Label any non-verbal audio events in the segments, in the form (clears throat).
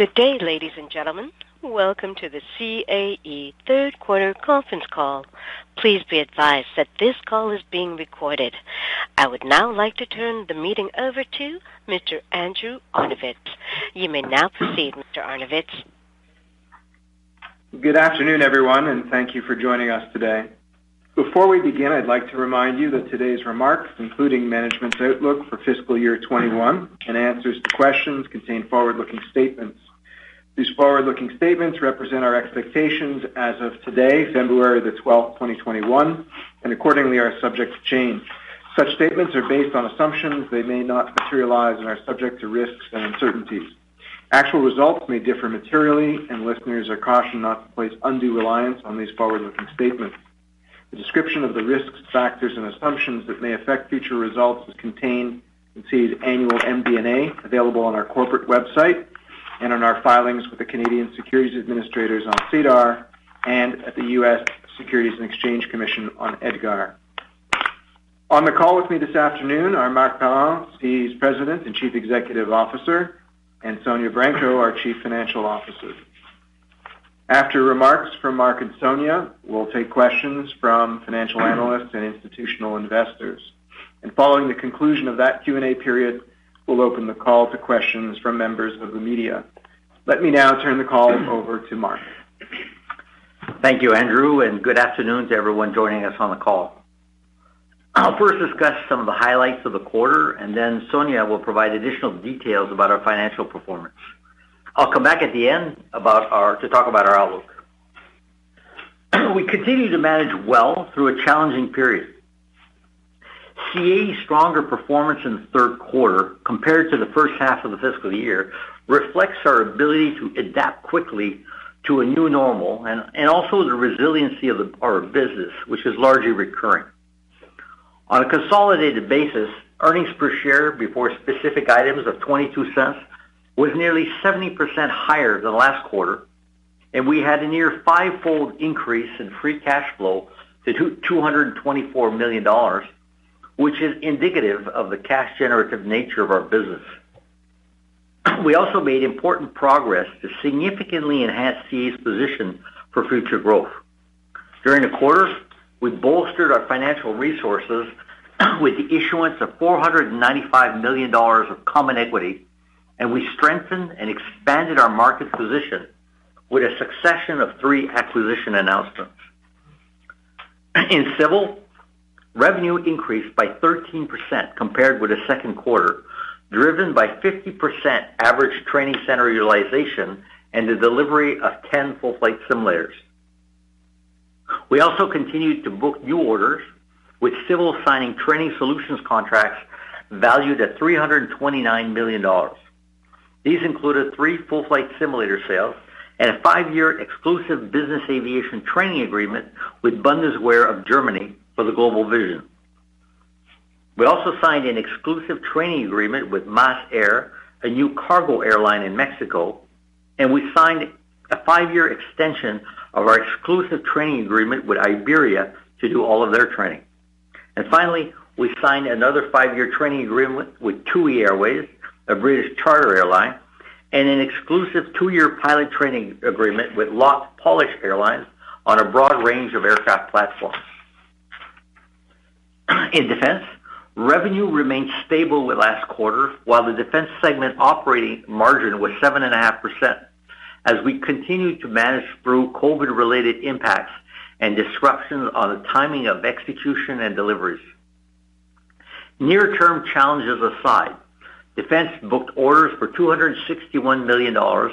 Good day, ladies and gentlemen. Welcome to the CAE third quarter conference call. Please be advised that this call is being recorded. I would now like to turn the meeting over to Mr. Andrew Arnovitz. You may now proceed, Mr. Arnovitz. Good afternoon, everyone, and thank you for joining us today. Before we begin, I'd like to remind you that today's remarks, including management's outlook for fiscal year 21 and answers to questions, contain forward-looking statements. These forward-looking statements represent our expectations as of today, February the 12th, 2021, and accordingly are subject to change. Such statements are based on assumptions. They may not materialize and are subject to risks and uncertainties. Actual results may differ materially, and listeners are cautioned not to place undue reliance on these forward-looking statements. A description of the risks, factors, and assumptions that may affect future results is contained in CAE's annual MD&A, available on our corporate website and on our filings with the Canadian Securities Administrators on SEDAR and at the U.S. Securities and Exchange Commission on EDGAR. On the call with me this afternoon are Marc Parent, CAE's President and Chief Executive Officer, and Sonya Branco, our Chief Financial Officer. After remarks from Marc and Sonya, we'll take questions from financial analysts and institutional investors. And Following the conclusion of that Q&A period, we'll open the call to questions from members of the media. Let me now turn the call over to Marc. Thank you, Andrew, and good afternoon to everyone joining us on the call. I'll first discuss some of the highlights of the quarter, and then Sonya will provide additional details about our financial performance. I'll come back at the end to talk about our outlook. (clears throat) We continue to manage well through a challenging period. CAE's stronger performance in the third quarter compared to the first half of the fiscal year reflects our ability to adapt quickly to a new normal and also the resiliency of our business, which is largely recurring. On a consolidated basis, earnings per share before specific items of 0.22 was nearly 70% higher than last quarter, and we had a near five-fold increase in free cash flow to 224 million dollars, which is indicative of the cash-generative nature of our business. We also made important progress to significantly enhance CAE's position for future growth. During the quarter, we bolstered our financial resources (clears throat) with the issuance of 495 million dollars of common equity, and we strengthened and expanded our market position with a succession of three acquisition announcements. (clears throat) In Civil, revenue increased by 13% compared with the second quarter, driven by 50% average training center utilization and the delivery of 10 full-flight simulators. We also continued to book new orders, with Civil signing training solutions contracts valued at 329 million dollars. These included three full-flight simulator sales and a five-year exclusive business aviation training agreement with Bundeswehr of Germany for the Global Vision. We also signed an exclusive training agreement with MasAir, Air, a new cargo airline in Mexico, and we signed a five-year extension of our exclusive training agreement with Iberia to do all of their training. And finally, we signed another five-year training agreement with TUI Airways, a British charter airline, and an exclusive two-year pilot training agreement with LOT Polish Airlines on a broad range of aircraft platforms. (clears throat) In Defense, revenue remained stable with last quarter, while the Defense segment operating margin was 7.5%, as we continued to manage through COVID-related impacts and disruptions on the timing of execution and deliveries. Near-term challenges aside, Defense booked orders for 261 million dollars,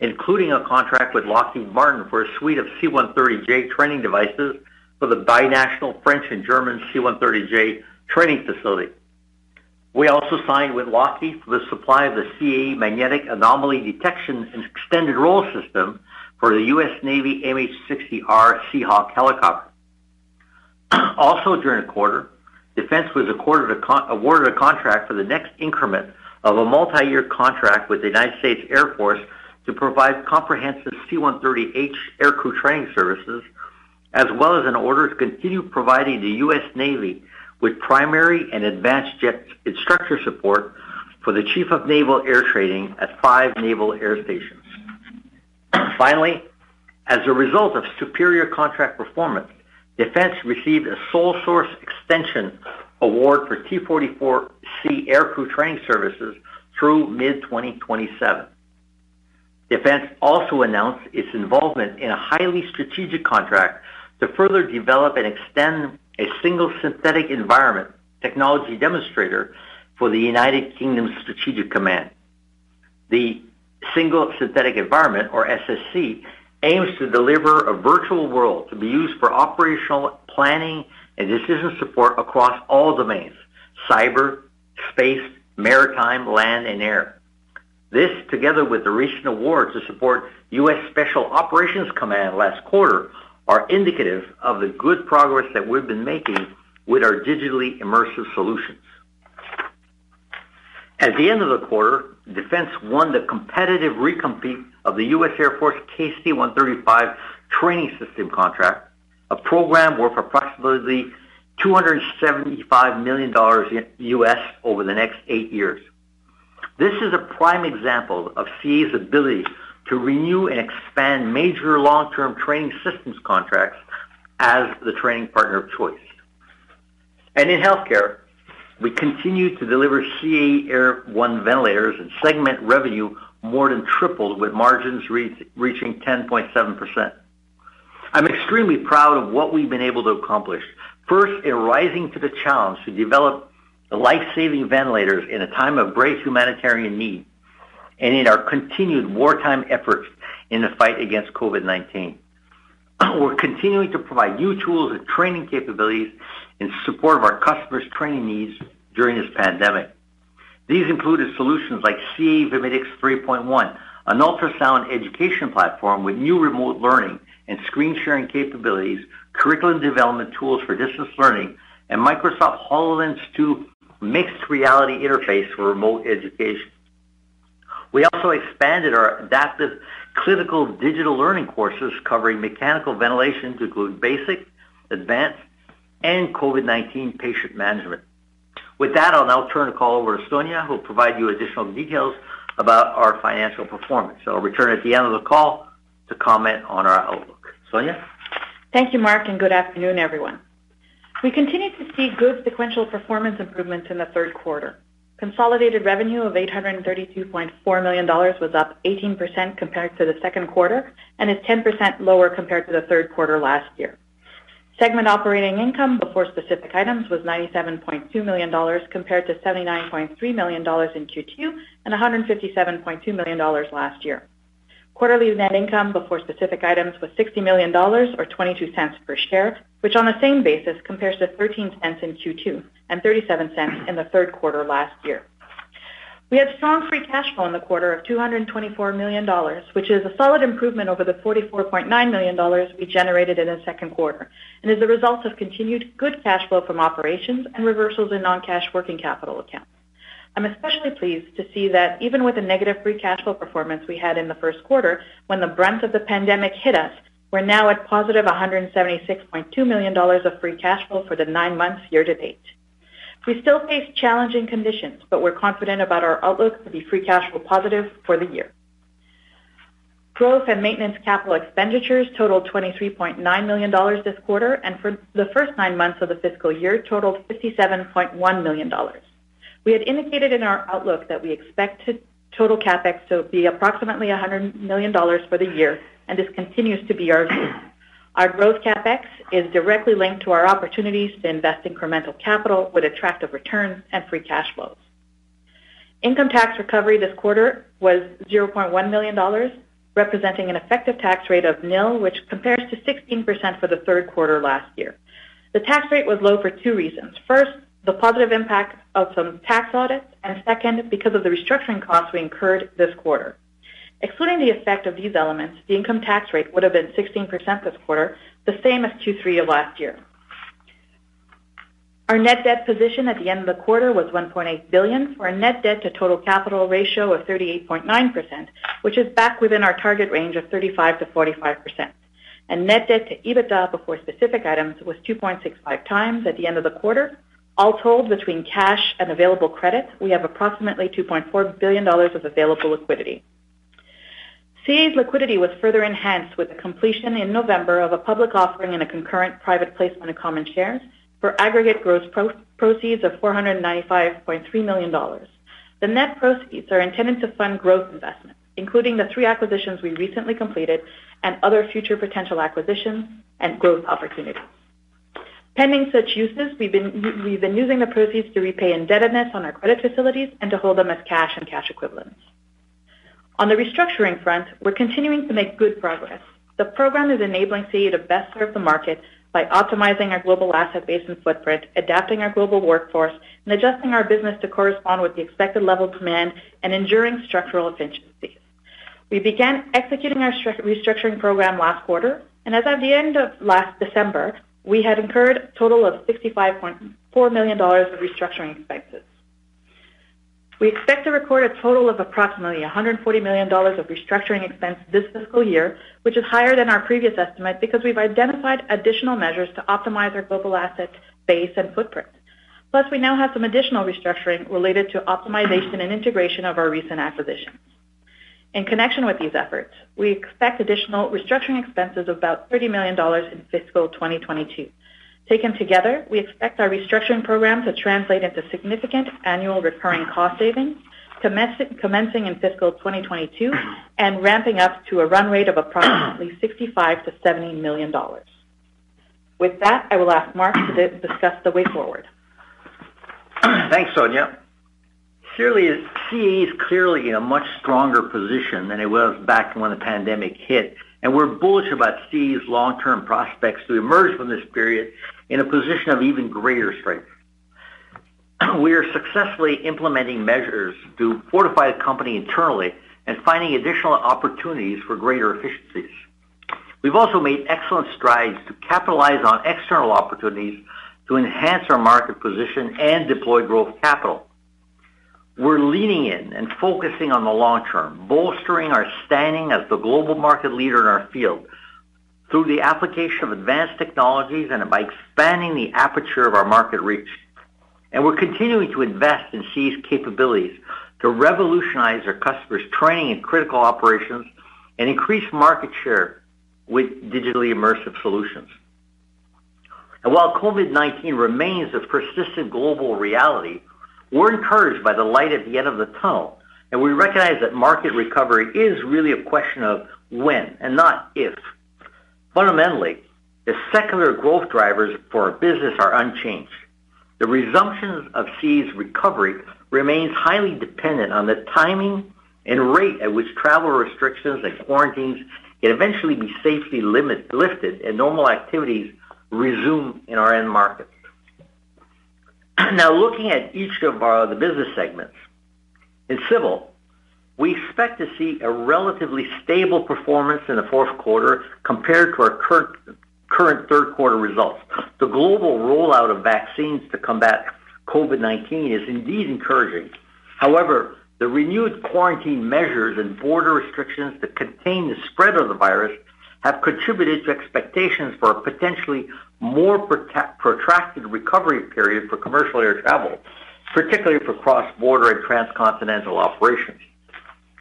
including a contract with Lockheed Martin for a suite of C-130J training devices for the binational French and German C-130J training facility. We also signed with Lockheed for the supply of the CAE Magnetic Anomaly Detection and Extended Role System for the U.S. Navy MH-60R Seahawk helicopter. (clears throat) also during the quarter, Defense was awarded a, con- awarded a contract for the next increment of a multi-year contract with the United States Air Force to provide comprehensive C-130H aircrew training services, as well as an order to continue providing the U.S. Navy with primary and advanced jet instructor support for the Chief of Naval Air Training at five naval air stations. Finally, as a result of superior contract performance, Defense received a sole source extension award for T-44C aircrew training services through mid-2027. Defense also announced its involvement in a highly strategic contract to further develop and extend a single synthetic environment technology demonstrator for the United Kingdom Strategic Command. The Single Synthetic Environment, or SSE, aims to deliver a virtual world to be used for operational planning and decision support across all domains, cyber, space, maritime, land, and air. This, together with the recent award to support U.S. Special Operations Command last quarter, are indicative of the good progress that we've been making with our digitally immersive solutions. At the end of the quarter, Defense won the competitive recompete of the U.S. Air Force KC-135 training system contract, a program worth approximately $275 million U.S. over the next eight years. This is a prime example of CAE's ability to renew and expand major long-term training systems contracts as the training partner of choice. And in healthcare, we continue to deliver CAE Air 1 ventilators and segment revenue more than tripled with margins reach, reaching 10.7%. I'm extremely proud of what we've been able to accomplish. First, in rising to the challenge to develop life-saving ventilators in a time of great humanitarian need, and in our continued wartime efforts in the fight against COVID-19. (clears throat) We're continuing to provide new tools and training capabilities in support of our customers' training needs during this pandemic. These included solutions like CAE Vimedix 3.1, an ultrasound education platform with new remote learning and screen sharing capabilities, curriculum development tools for distance learning, and Microsoft HoloLens 2 mixed reality interface for remote education. We also expanded our adaptive clinical digital learning courses covering mechanical ventilation to include basic, advanced, and COVID-19 patient management. With that, I'll now turn the call over to Sonya, who will provide you additional details about our financial performance. I'll return at the end of the call to comment on our outlook. Sonya? Thank you, Marc, and good afternoon, everyone. We continue to see good sequential performance improvements in the third quarter. Consolidated revenue of $832.4 million was up 18% compared to the second quarter and is 10% lower compared to the third quarter last year. Segment operating income before specific items was $97.2 million compared to $79.3 million in Q2 and $157.2 million last year. Quarterly net income before specific items was $60 million or 22 cents per share, which on the same basis compares to 13 cents in Q2 and 37 cents in the third quarter last year. We had strong free cash flow in the quarter of $224 million, which is a solid improvement over the $44.9 million we generated in the second quarter, and is a result of continued good cash flow from operations and reversals in non-cash working capital accounts. I'm especially pleased to see that even with the negative free cash flow performance we had in the first quarter, when the brunt of the pandemic hit us, we're now at positive $176.2 million of free cash flow for the nine months year to date. We still face challenging conditions, but we're confident about our outlook to be free cash flow positive for the year. Growth and maintenance capital expenditures totaled $23.9 million this quarter, and for the first nine months of the fiscal year totaled $57.1 million. We had indicated in our outlook that we expect to total CapEx to be approximately $100 million for the year, and this continues to be our view. Our growth CapEx is directly linked to our opportunities to invest incremental capital with attractive returns and free cash flows. Income tax recovery this quarter was $0.1 million, representing an effective tax rate of nil, which compares to 16% for the third quarter last year. The tax rate was low for two reasons. First, the positive impact of some tax audits, and second, because of the restructuring costs we incurred this quarter. Excluding the effect of these elements, the income tax rate would have been 16% this quarter, the same as Q3 of last year. Our net debt position at the end of the quarter was 1.8 billion, for a net debt to total capital ratio of 38.9%, which is back within our target range of 35 to 45 percent And net debt to EBITDA before specific items was 2.65 times at the end of the quarter. All told, between cash and available credit, we have approximately 2.4 billion dollars of available liquidity. CAE's liquidity was further enhanced with the completion in November of a public offering and a concurrent private placement of common shares for aggregate gross proceeds of 495.3 million dollars. The net proceeds are intended to fund growth investments, including the three acquisitions we recently completed and other future potential acquisitions and growth opportunities. Pending such uses, we've been using the proceeds to repay indebtedness on our credit facilities and to hold them as cash and cash equivalents. On the restructuring front, we're continuing to make good progress. The program is enabling CAE to best serve the market by optimizing our global asset base and footprint, adapting our global workforce, and adjusting our business to correspond with the expected level of demand and enduring structural efficiencies. We began executing our restructuring program last quarter, and as of the end of last December, we had incurred a total of 65.4 million dollars of restructuring expenses. We expect to record a total of approximately 140 million dollars of restructuring expense this fiscal year, which is higher than our previous estimate because we've identified additional measures to optimize our global asset base and footprint. Plus, we now have some additional restructuring related to optimization and integration of our recent acquisitions. In connection with these efforts, we expect additional restructuring expenses of about 30 million dollars in fiscal 2022. Taken together, we expect our restructuring program to translate into significant annual recurring cost savings commencing in fiscal 2022 and ramping up to a run rate of approximately (clears throat) 65 million-70 million dollars. With that, I will ask Marc to discuss the way forward. (clears throat) Thanks, Sonya. Clearly, CAE is clearly in a much stronger position than it was back when the pandemic hit, and we're bullish about CAE's long-term prospects to emerge from this period in a position of even greater strength. (clears throat) We are successfully implementing measures to fortify the company internally and finding additional opportunities for greater efficiencies. We've also made excellent strides to capitalize on external opportunities to enhance our market position and deploy growth capital. We're leaning in and focusing on the long term, bolstering our standing as the global market leader in our field through the application of advanced technologies and by expanding the aperture of our market reach. And we're continuing to invest in CAE's capabilities to revolutionize our customers' training and critical operations and increase market share with digitally immersive solutions. And while COVID-19 remains a persistent global reality, we're encouraged by the light at the end of the tunnel, and we recognize that market recovery is really a question of when and not if. Fundamentally, the secular growth drivers for our business are unchanged. The resumption of CAE's recovery remains highly dependent on the timing and rate at which travel restrictions and quarantines can eventually be safely lifted and normal activities resume in our end markets. (clears throat) Now looking at each of uh, the business segments. In Civil, we expect to see a relatively stable performance in the fourth quarter compared to our current third quarter results. The global rollout of vaccines to combat COVID-19 is indeed encouraging. However, the renewed quarantine measures and border restrictions to contain the spread of the virus have contributed to expectations for a potentially more protracted recovery period for commercial air travel, particularly for cross-border and transcontinental operations.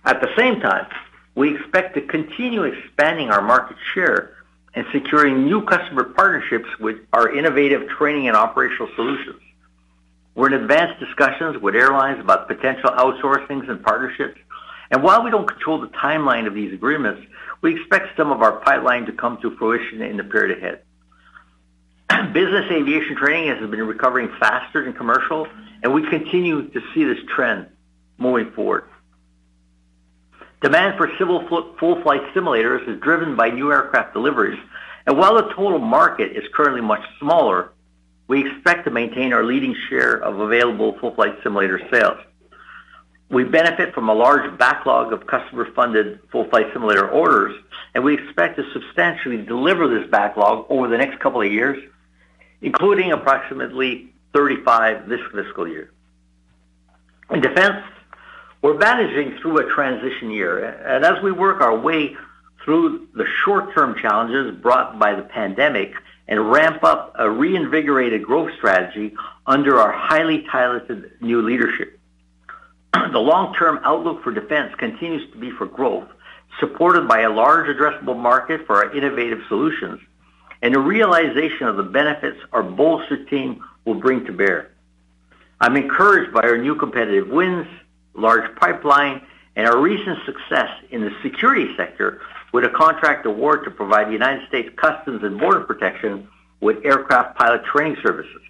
At the same time, we expect to continue expanding our market share and securing new customer partnerships with our innovative training and operational solutions. We're in advanced discussions with airlines about potential outsourcings and partnerships. And while we don't control the timeline of these agreements, we expect some of our pipeline to come to fruition in the period ahead. (clears throat) Business aviation training has been recovering faster than commercial, and we continue to see this trend moving forward. Demand for civil full flight simulators is driven by new aircraft deliveries. And while the total market is currently much smaller, we expect to maintain our leading share of available full-flight simulator sales. We benefit from a large backlog of customer-funded full-flight simulator orders, and we expect to substantially deliver this backlog over the next couple of years, including approximately 35 this fiscal year. In defense, we're managing through a transition year, and as we work our way through the short-term challenges brought by the pandemic and ramp up a reinvigorated growth strategy under our highly talented new leadership. (clears throat) The long-term outlook for defense continues to be for growth, supported by a large addressable market for our innovative solutions and a realization of the benefits our bolster team will bring to bear. I'm encouraged by our new competitive wins, large pipeline, and our recent success in the security sector with a contract award to provide the United States Customs and Border Protection with aircraft pilot training services.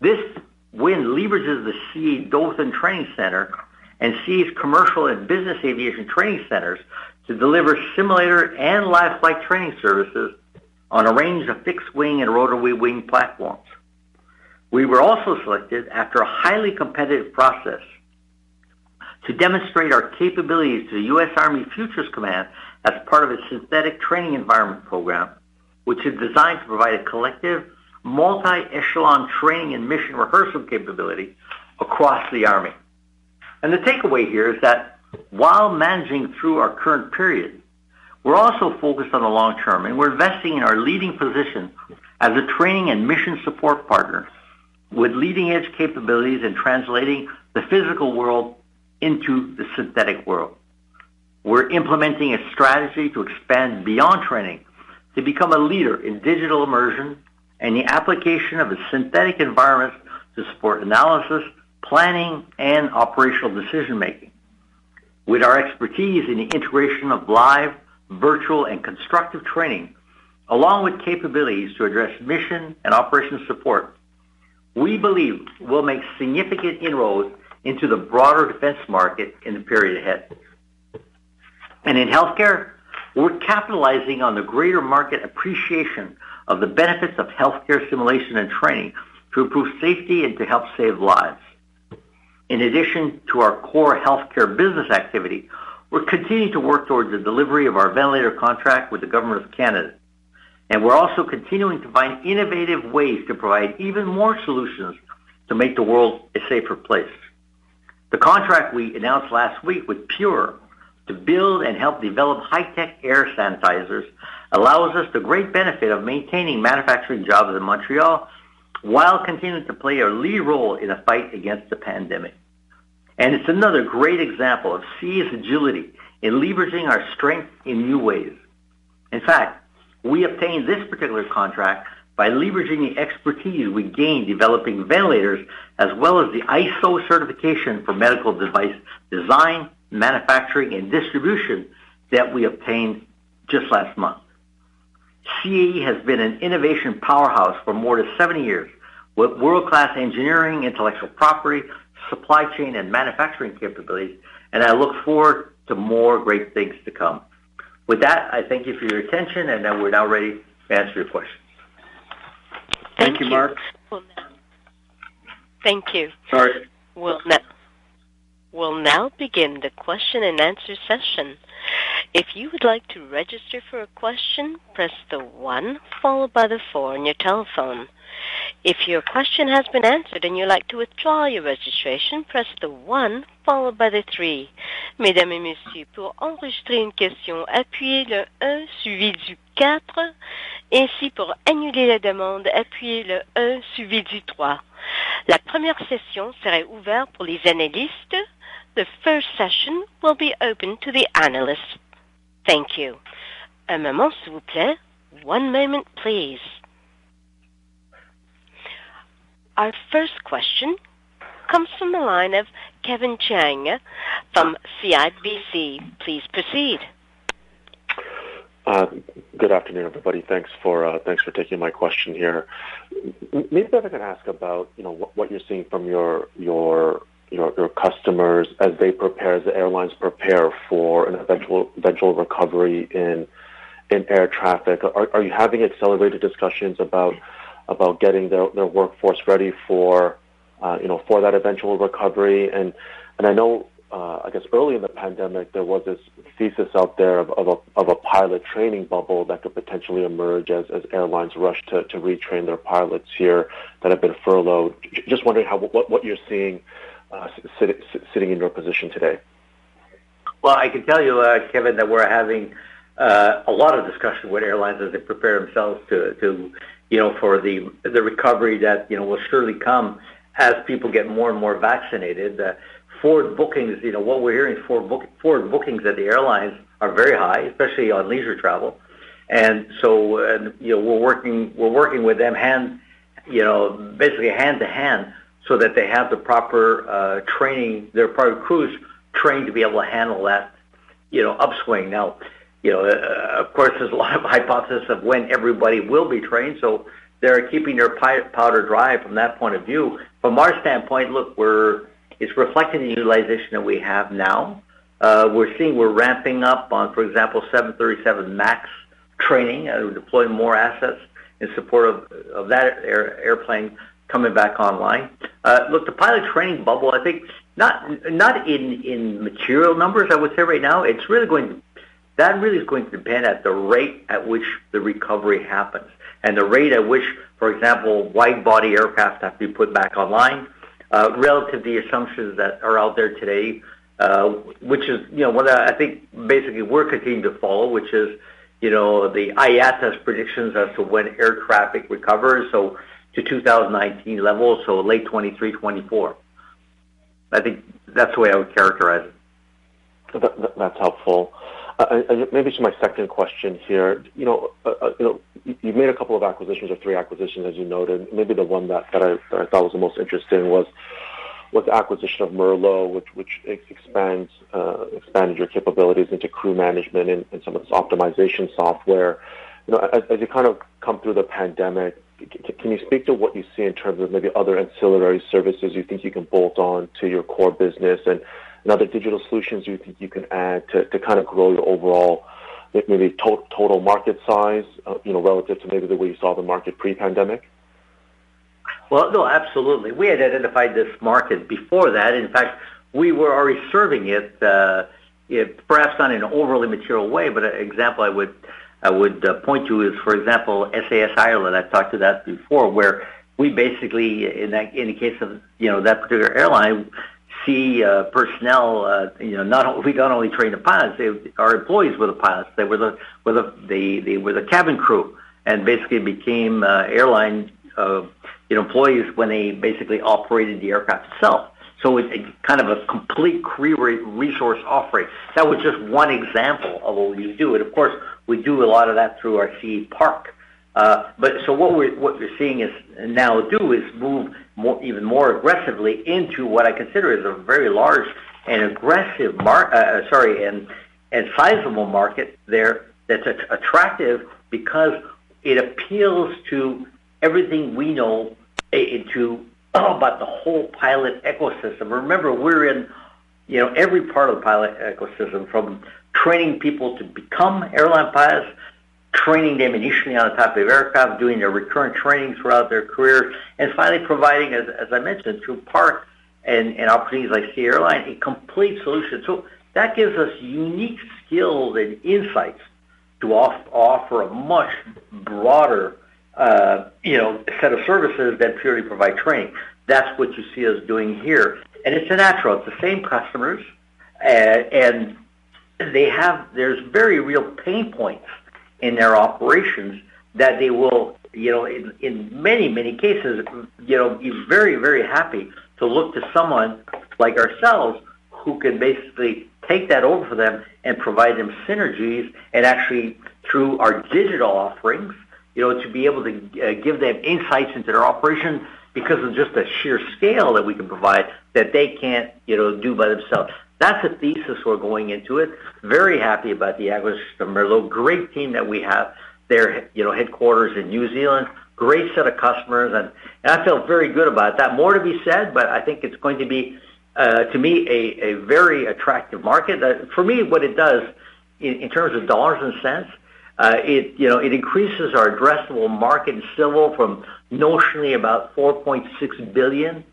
This win leverages the CAE Dothan Training Center and CAE's commercial and business aviation training centers to deliver simulator and live flight training services on a range of fixed-wing and rotary wing platforms. We were also selected after a highly competitive process to demonstrate our capabilities to the U.S. Army Futures Command as part of its synthetic training environment program, which is designed to provide a collective multi-echelon training and mission rehearsal capability across the Army. And the takeaway here is that while managing through our current period, we're also focused on the long term, and we're investing in our leading position as a training and mission support partner with leading-edge capabilities in translating the physical world into the synthetic world. We're implementing a strategy to expand beyond training to become a leader in digital immersion and the application of a synthetic environment to support analysis, planning, and operational decision-making. With our expertise in the integration of live, virtual, and constructive training, along with capabilities to address mission and operations support, we believe we'll make significant inroads into the broader defense market in the period ahead. And in healthcare, we're capitalizing on the greater market appreciation of the benefits of healthcare simulation and training to improve safety and to help save lives. In addition to our core healthcare business activity, we're continuing to work towards the delivery of our ventilator contract with the Government of Canada. And we're also continuing to find innovative ways to provide even more solutions to make the world a safer place. The contract we announced last week with Pure to build and help develop high-tech air sanitizers allows us the great benefit of maintaining manufacturing jobs in Montreal while continuing to play a lead role in the fight against the pandemic. And it's another great example of CAE's agility in leveraging our strength in new ways. In fact, we obtained this particular contract by leveraging the expertise we gained developing ventilators as well as the ISO certification for medical device design, manufacturing, and distribution that we obtained just last month. CAE has been an innovation powerhouse for more than 70 years with world-class engineering, intellectual property, supply chain, and manufacturing capabilities, and I look forward to more great things to come. With that, I thank you for your attention, and we're now ready to answer your questions. Thank you, Marc. Thank you. Sorry. We'll now We'll now begin the question and answer session. If you would like to register for a question, press the 1 followed by the 4 on your telephone. If your question has been answered and you'd like to withdraw your registration, press the 1 followed by the 3. Mesdames et messieurs, pour enregistrer une question, appuyez le 1 suivi du 4. Ainsi, pour annuler la demande, appuyez le 1 suivi du 3. La première session serait ouverte pour les analystes the first session will be open to the analysts. Thank you. Un moment, s'il vous plaît. One moment, please. Our first question comes from the line of Kevin Chiang from CIBC. Please proceed. Uh, good afternoon, everybody. Thanks for uh, thanks for taking my question here. Maybe if I can ask about you know what, what you're seeing from your your your, your customers as they prepare, as the airlines prepare for an eventual eventual recovery in in air traffic? Are, are you having accelerated discussions about about getting their, their workforce ready for, uh, you know, for that eventual recovery. And, and I know, uh, I guess early in the pandemic, there was this thesis out there of, of, a, of a pilot training bubble that could potentially emerge as, as airlines rush to, to retrain their pilots here that have been furloughed. Just wondering how, what, what you're seeing uh, sit, sitting in your position today. Well, I can tell you, uh, Kevin, that we're having uh, a lot of discussion with airlines as they prepare themselves to, to, you know, for the the recovery that you know will surely come as people get more and more vaccinated. Uh, forward bookings, you know, what we're hearing forward, book, forward bookings at the airlines are very high, especially on leisure travel, and so uh, you know we're working we're working with them hand, you know, basically hand to hand, so that they have the proper uh, training, their proper crews trained to be able to handle that, you know, upswing. Now, you know, uh, of course, there's a lot of (laughs) hypothesis of when everybody will be trained, so they're keeping their powder dry from that point of view. From our standpoint, look, we're it's reflecting the utilization that we have now. Uh, we're seeing we're ramping up on, for example, 737 MAX training. Uh, we're deploying more assets in support of, that air, airplane coming back online. Uh, look, the pilot training bubble, I think, not not in in material numbers. I would say right now, it's really going to that really is going to depend at the rate at which the recovery happens and the rate at which, for example, wide-body aircraft have to be put back online uh, relative to the assumptions that are out there today, uh, which is, you know, what I think basically we're continuing to follow, which is, you know, the IATA's predictions as to when air traffic recovers, so to 2019 levels, so late 23, 24. I think that's the way I would characterize it. That, that's helpful. Maybe to my second question here, you know, uh, uh you know, you've made a couple of acquisitions or three acquisitions, as you noted. Maybe the one that, that, I, thought was the most interesting was was the acquisition of Merlot, which which expands uh, expanded your capabilities into crew management and, some of this optimization software. You know, as you kind of come through the pandemic, can you speak to what you see in terms of maybe other ancillary services you think you can bolt on to your core business and, other digital solutions you think you can add to, to kind of grow your overall maybe to- total market size, uh, you know, relative to maybe the way you saw the market pre-pandemic? Well, no, absolutely. We had identified this market before that. In fact, we were already serving it, uh, it perhaps not in an overly material way, but an example I would I would uh, point to is, for example, SAS Ireland. I've talked to that before, where we basically, in that in the case of you know that particular airline, see uh, personnel. Uh, you know, not we not only train the pilots, they, our employees were the pilots. They were the were the they, they were the cabin crew, and basically became uh, airline uh, you know employees when they basically operated the aircraft itself. So it's a, kind of a complete career resource offering. That was just one example of what we do. And of course, we do a lot of that through our CAE Parc. Uh, but so what we're what we're seeing is now do is move more, even more aggressively into what I consider is a very large and aggressive uh, uh sorry and and sizable market there that's attractive because it appeals to everything we know into oh, (clears throat) about the whole pilot ecosystem. Remember, we're in you know every part of the pilot ecosystem from training people to become airline pilots, training them initially on the type of aircraft, doing their recurrent training throughout their career, and finally providing, as, as I mentioned, through Parc and, and opportunities like CAE Airline, a complete solution. So that gives us unique skills and insights to off, offer a much broader uh, you know, set of services that purely provide training. That's what you see us doing here. And it's a natural. It's the same customers, uh, and they have, there's very real pain points in their operations that they will, you know, in, in many, many cases, you know, be very, very happy to look to someone like ourselves who can basically take that over for them and provide them synergies and actually through our digital offerings, you know, to be able to uh, give them insights into their operation because of just the sheer scale that we can provide that they can't, you know, do by themselves. That's a thesis we're going into it. Very happy about the acquisition of Merlot. Great team that we have. Their, you know, headquarters in New Zealand. Great set of customers, and, and I feel very good about that. More to be said, but I think it's going to be, uh, to me, a, a very attractive market. Uh, for me, what it does in, in terms of dollars and cents, Uh, it, you know, it increases our addressable market in civil from notionally about 4.6 billion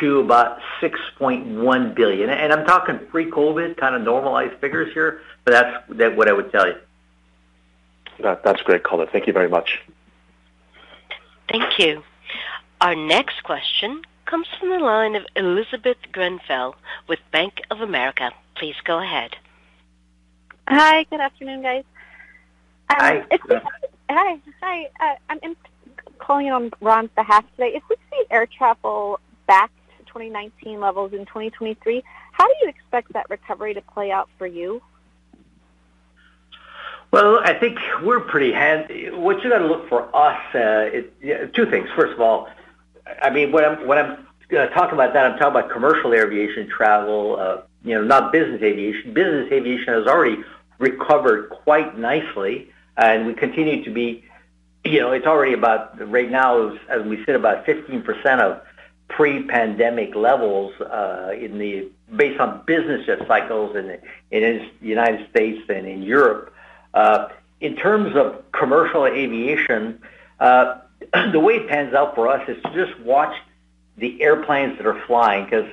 to about 6.1 billion. And I'm talking pre-COVID, kind of normalized figures here, but that's that what I would tell you. That, that's great color. Thank you very much. Thank you. Our next question comes from the line of Elizabeth Grenfell with Bank of America. Please go ahead. Hi, good afternoon, guys. Um, hi. hi. Hi. Uh, I'm in, calling on Ron's behalf today. If we see air travel back to 2019 levels in 2023, how do you expect that recovery to play out for you? Well, I think we're pretty handy. What you got to look for us, uh, it, yeah, two things. First of all, I mean, when I'm when I'm uh, talking about that, I'm talking about commercial aviation travel. Uh, you know, not business aviation. Business aviation has already recovered quite nicely, and we continue to be. You know, it's already about right now as we sit about 15% of pre-pandemic levels uh, in the based on business jet cycles in in the United States and in Europe. Uh, in terms of commercial aviation, uh, (clears throat) the way it pans out for us is to just watch the airplanes that are flying because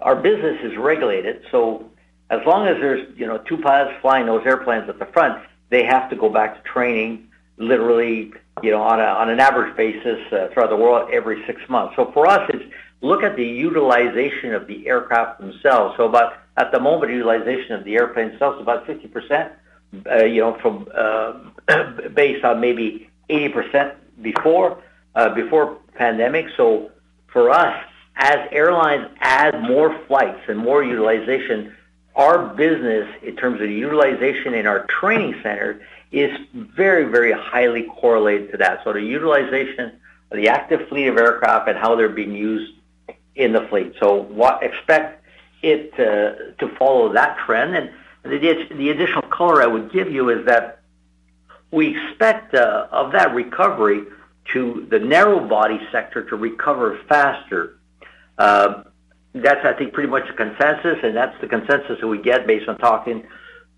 our business is regulated. So as long as there's you know two pilots flying those airplanes at the front, they have to go back to training literally you know on a on an average basis uh, throughout the world every six months. So for us, it's look at the utilization of the aircraft themselves. So about at the moment, utilization of the airplane itself is about 50 percent uh, you know, from uh, (clears throat) based on maybe 80% before uh, before pandemic. So for us, as airlines add more flights and more utilization, our business in terms of utilization in our training center is very, very highly correlated to that. So the utilization of the active fleet of aircraft and how they're being used in the fleet. So what expect it to, to follow that trend. And the, the additional color I would give you is that we expect uh, of that recovery to the narrow body sector to recover faster. Uh, that's, I think, pretty much a consensus, and that's the consensus that we get based on talking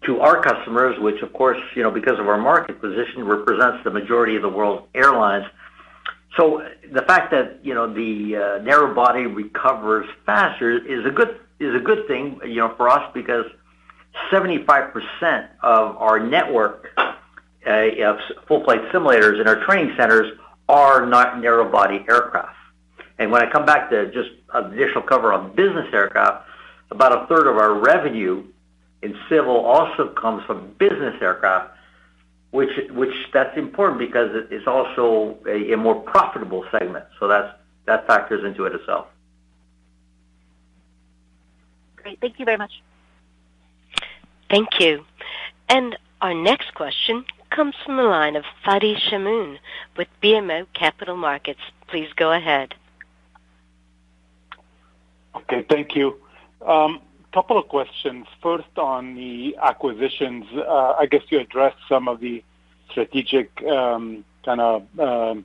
to our customers, which, of course, you know, because of our market position, represents the majority of the world's airlines. So the fact that you know the uh, narrow body recovers faster is a good is a good thing, you know, for us because 75% of our network uh, of full-flight simulators in our training centers are not narrow-body aircraft. And when I come back to just additional cover on business aircraft, about a third of our revenue in civil also comes from business aircraft, which which that's important because it's also a, a more profitable segment. So that's that factors into it itself. Great. Thank you very much. Thank you. And our next question comes from the line of Fadi Chamoun with BMO Capital Markets. Please go ahead. Okay, thank you. Um, couple of questions. First, on the acquisitions, uh, I guess you addressed some of the strategic um, kind of um,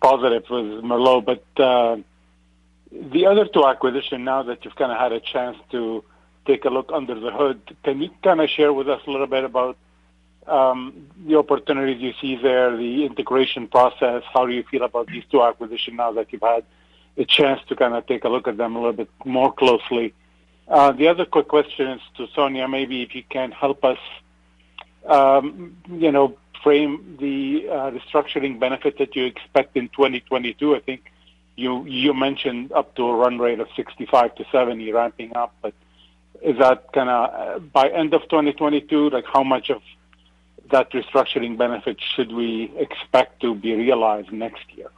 positives with Merlot, but uh, the other two acquisitions, now that you've kind of had a chance to take a look under the hood. Can you kind of share with us a little bit about um, the opportunities you see there, the integration process? How do you feel about these two acquisitions now that you've had a chance to kind of take a look at them a little bit more closely? The other quick question is to Sonya, maybe if you can help us, um, you know, frame the uh, restructuring benefit that you expect in 2022. I think you you mentioned up to a run rate of 65 to 70 ramping up, but is that kind of uh, by end of 2022, like how much of that restructuring benefit should we expect to be realized next year?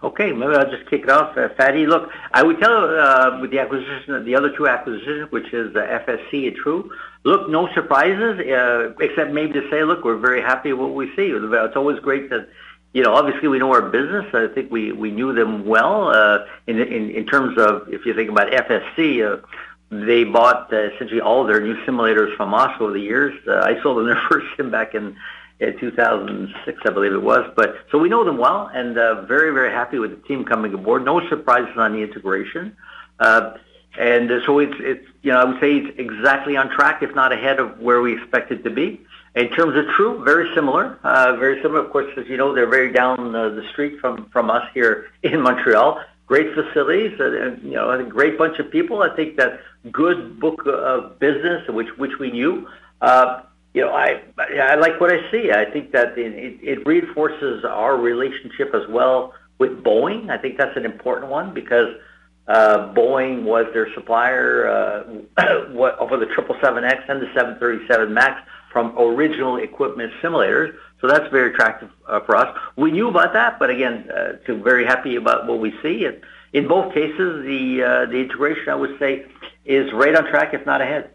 Okay, maybe I'll just kick it off, uh, Fadi. Look, I would tell uh, with the acquisition, the other two acquisitions, which is the FSC and TRU. Look, no surprises, uh, except maybe to say, look, we're very happy with what we see. It's always great that you know, obviously we know our business. I think we, we knew them well uh, in, in in terms of if you think about FSC, uh, they bought uh, essentially all their new simulators from us over the years. Uh, I sold them their (laughs) first sim back in, in 2006, I believe it was. But so we know them well, and uh, very very happy with the team coming aboard. No surprises on the integration. Uh, and uh, so it's it's you know I would say it's exactly on track, if not ahead of where we expect it to be. In terms of TRU, very similar. Uh, very similar. Of course, as you know, they're very down uh, the street from from us here in Montreal. Great facilities, uh, you know, a great bunch of people. I think that good book of business, which which we knew. Uh, you know, I I like what I see. I think that it, it, reinforces our relationship as well with Boeing. I think that's an important one because uh, Boeing was their supplier uh, (coughs) for the 777X and the 737 MAX from original equipment simulators. So that's very attractive uh, for us. We knew about that, but again, uh, so very happy about what we see. And in both cases, the uh, the integration, I would say, is right on track, if not ahead.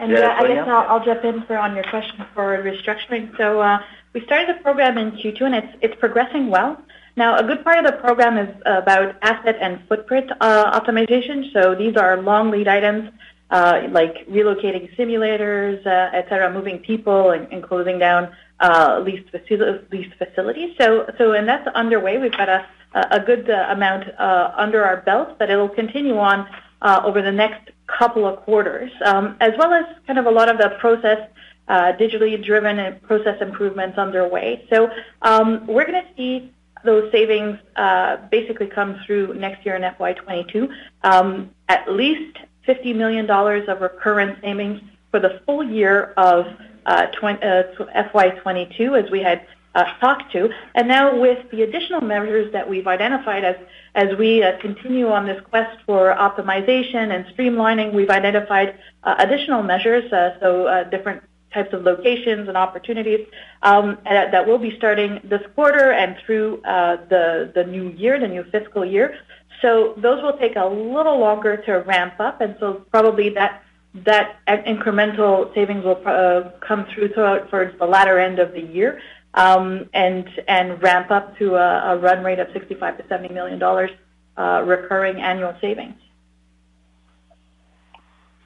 And uh, I guess I'll, I'll jump in for on your question for restructuring. So uh, we started the program in Q2, and it's it's progressing well. Now, a good part of the program is about asset and footprint uh, optimization. So these are long lead items uh, like relocating simulators, uh, et cetera, moving people and, and closing down uh, leased, facil- leased facilities. So, so and that's underway. We've got a, a good uh, amount uh, under our belt, but it'll continue on uh, over the next couple of quarters, um, as well as kind of a lot of the process uh, digitally driven and process improvements underway. So um, we're going to see those savings uh, basically come through next year in FY22. Um, at least $50 million of recurrent savings for the full year of uh, 20, uh, FY22, as we had uh, to. And now with the additional measures that we've identified as, as we uh, continue on this quest for optimization and streamlining, we've identified uh, additional measures, uh, so uh, different types of locations and opportunities um, that will be starting this quarter and through uh, the, the new year, the new fiscal year. So those will take a little longer to ramp up, and so probably that that incremental savings will uh, come through throughout towards the latter end of the year, and and ramp up to a, a, run rate of 65 to 70 million dollars uh, recurring annual savings.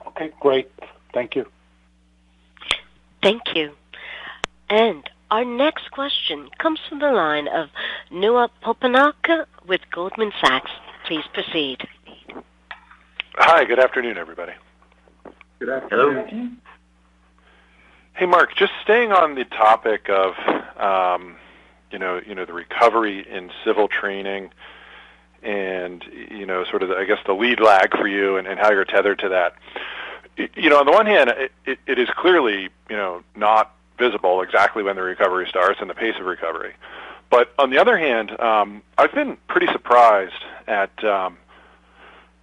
Okay, great. Thank you. Thank you. And our next question comes from the line of Noah Poponak with Goldman Sachs. Please proceed. Hi, good afternoon, everybody. Good afternoon. Hello. Hey, Marc, just staying on the topic of, um, you know, you know, the recovery in civil training and, you know, sort of, the, I guess, the lead lag for you and, and how you're tethered to that you know, on the one hand, it, it, it is clearly, you know, not visible exactly when the recovery starts and the pace of recovery. But on the other hand, um, I've been pretty surprised at, um,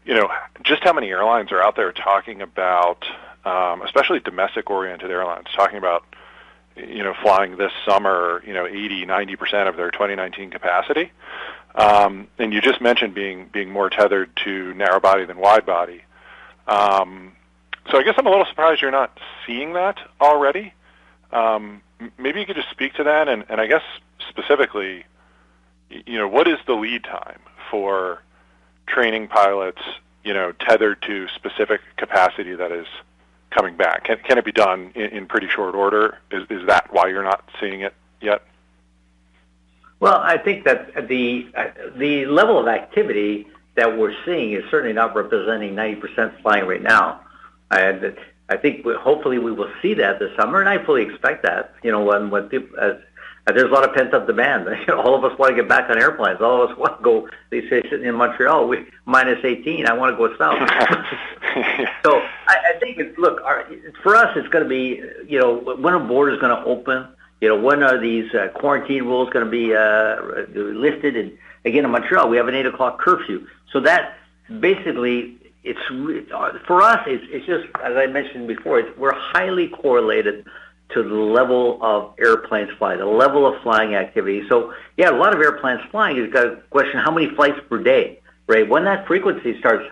you know, just how many airlines are out there talking about, um, especially domestic-oriented airlines, talking about, you know, flying this summer, you know, 80, 90 percent of their 2019 capacity. Um, and you just mentioned being being more tethered to narrow body than wide body. Um, so I guess I'm a little surprised you're not seeing that already. Um, maybe you could just speak to that, and, and I guess specifically, you know, what is the lead time for training pilots, you know, tethered to specific capacity that is coming back? Can, can it be done in, in pretty short order? Is, is that why you're not seeing it yet? Well, I think that the uh, the level of activity that we're seeing is certainly not representing 90% flying right now. And I think we, hopefully we will see that this summer, and I fully expect that. You know, when when people, as, as there's a lot of pent up demand. (laughs) all of us want to get back on airplanes. All of us want to go. They say sitting in Montreal, we minus 18. I want to go south. (laughs) so I, I think it's look our, for us. It's going to be you know when a border is going to open. You know when are these uh, quarantine rules going to be uh, lifted? And again, in Montreal, we have an eight o'clock curfew. So that basically it's for us. It's, it's just as I mentioned before. It's, we're highly correlated to the level of airplanes flying, the level of flying activity. So yeah, a lot of airplanes flying. You've got a question: how many flights per day? Right when that frequency starts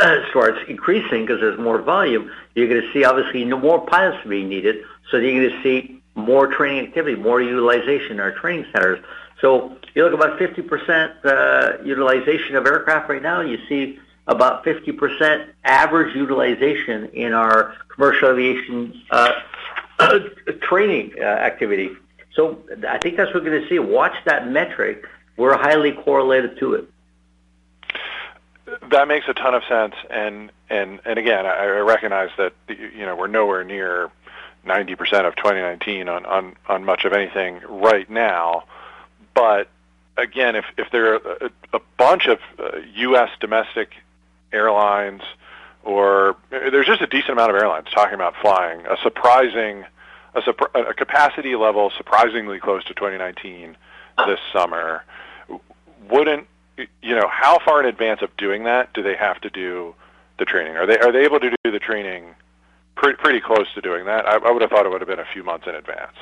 uh, starts increasing because there's more volume, you're going to see obviously more pilots being needed. So you're going to see more training activity, more utilization in our training centers. So you look about 50% uh, utilization of aircraft right now. You see about 50% average utilization in our commercial aviation uh, training uh, activity. So I think that's what we're going to see. Watch that metric. We're highly correlated to it. that makes a ton of sense. And and and again, I, recognize that you know we're nowhere near 90% of 2019 on on on much of anything right now. But again, if if there are a, a bunch of uh, U.S. domestic airlines, or there's just a decent amount of airlines talking about flying a surprising a, a capacity level surprisingly close to 2019 this summer. Wouldn't you know how far in advance of doing that do they have to do the training? Are they are they able to do the training pretty pretty close to doing that? I, I would have thought it would have been a few months in advance.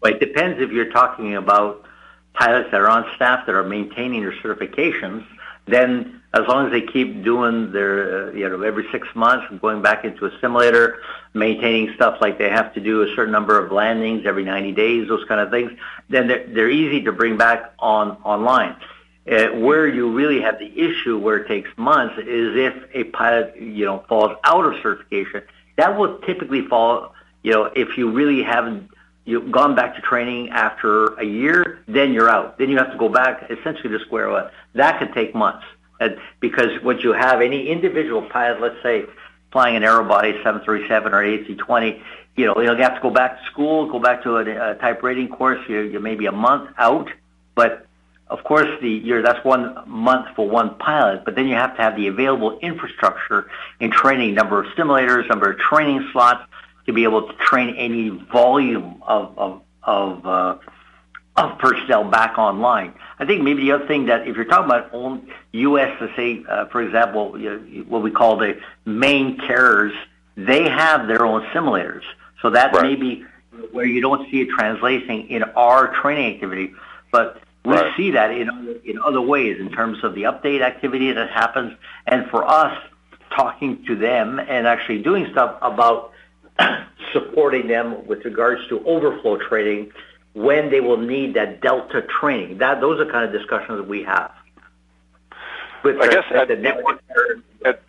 Well, it depends if you're talking about pilots that are on staff that are maintaining their certifications. Then, as long as they keep doing their, uh, you know, every six months, going back into a simulator, maintaining stuff like they have to do a certain number of landings every 90 days, those kind of things, then they're, they're easy to bring back on online. Uh, where you really have the issue where it takes months is if a pilot, you know, falls out of certification. That will typically fall, you know, if you really haven't you've gone back to training after a year, then you're out. Then you have to go back essentially to square one. That could take months. And because what you have, any individual pilot, let's say flying an narrowbody 737 or A320, you know, you'll have to go back to school, go back to a, a type rating course. You, you may be a month out, but of course, the year that's one month for one pilot, but then you have to have the available infrastructure in training, number of simulators, number of training slots to be able to train any volume of of of, uh, of personnel back online. I think maybe the other thing that if you're talking about own U.S. to say, uh, for example, you know, what we call the main carriers, they have their own simulators, so that right. may be where you don't see it translating in our training activity, but we right. see that in in other ways in terms of the update activity that happens, and for us talking to them and actually doing stuff about supporting them with regards to overflow training when they will need that delta training. That those are kind of discussions that we have. With I guess at, the network. At,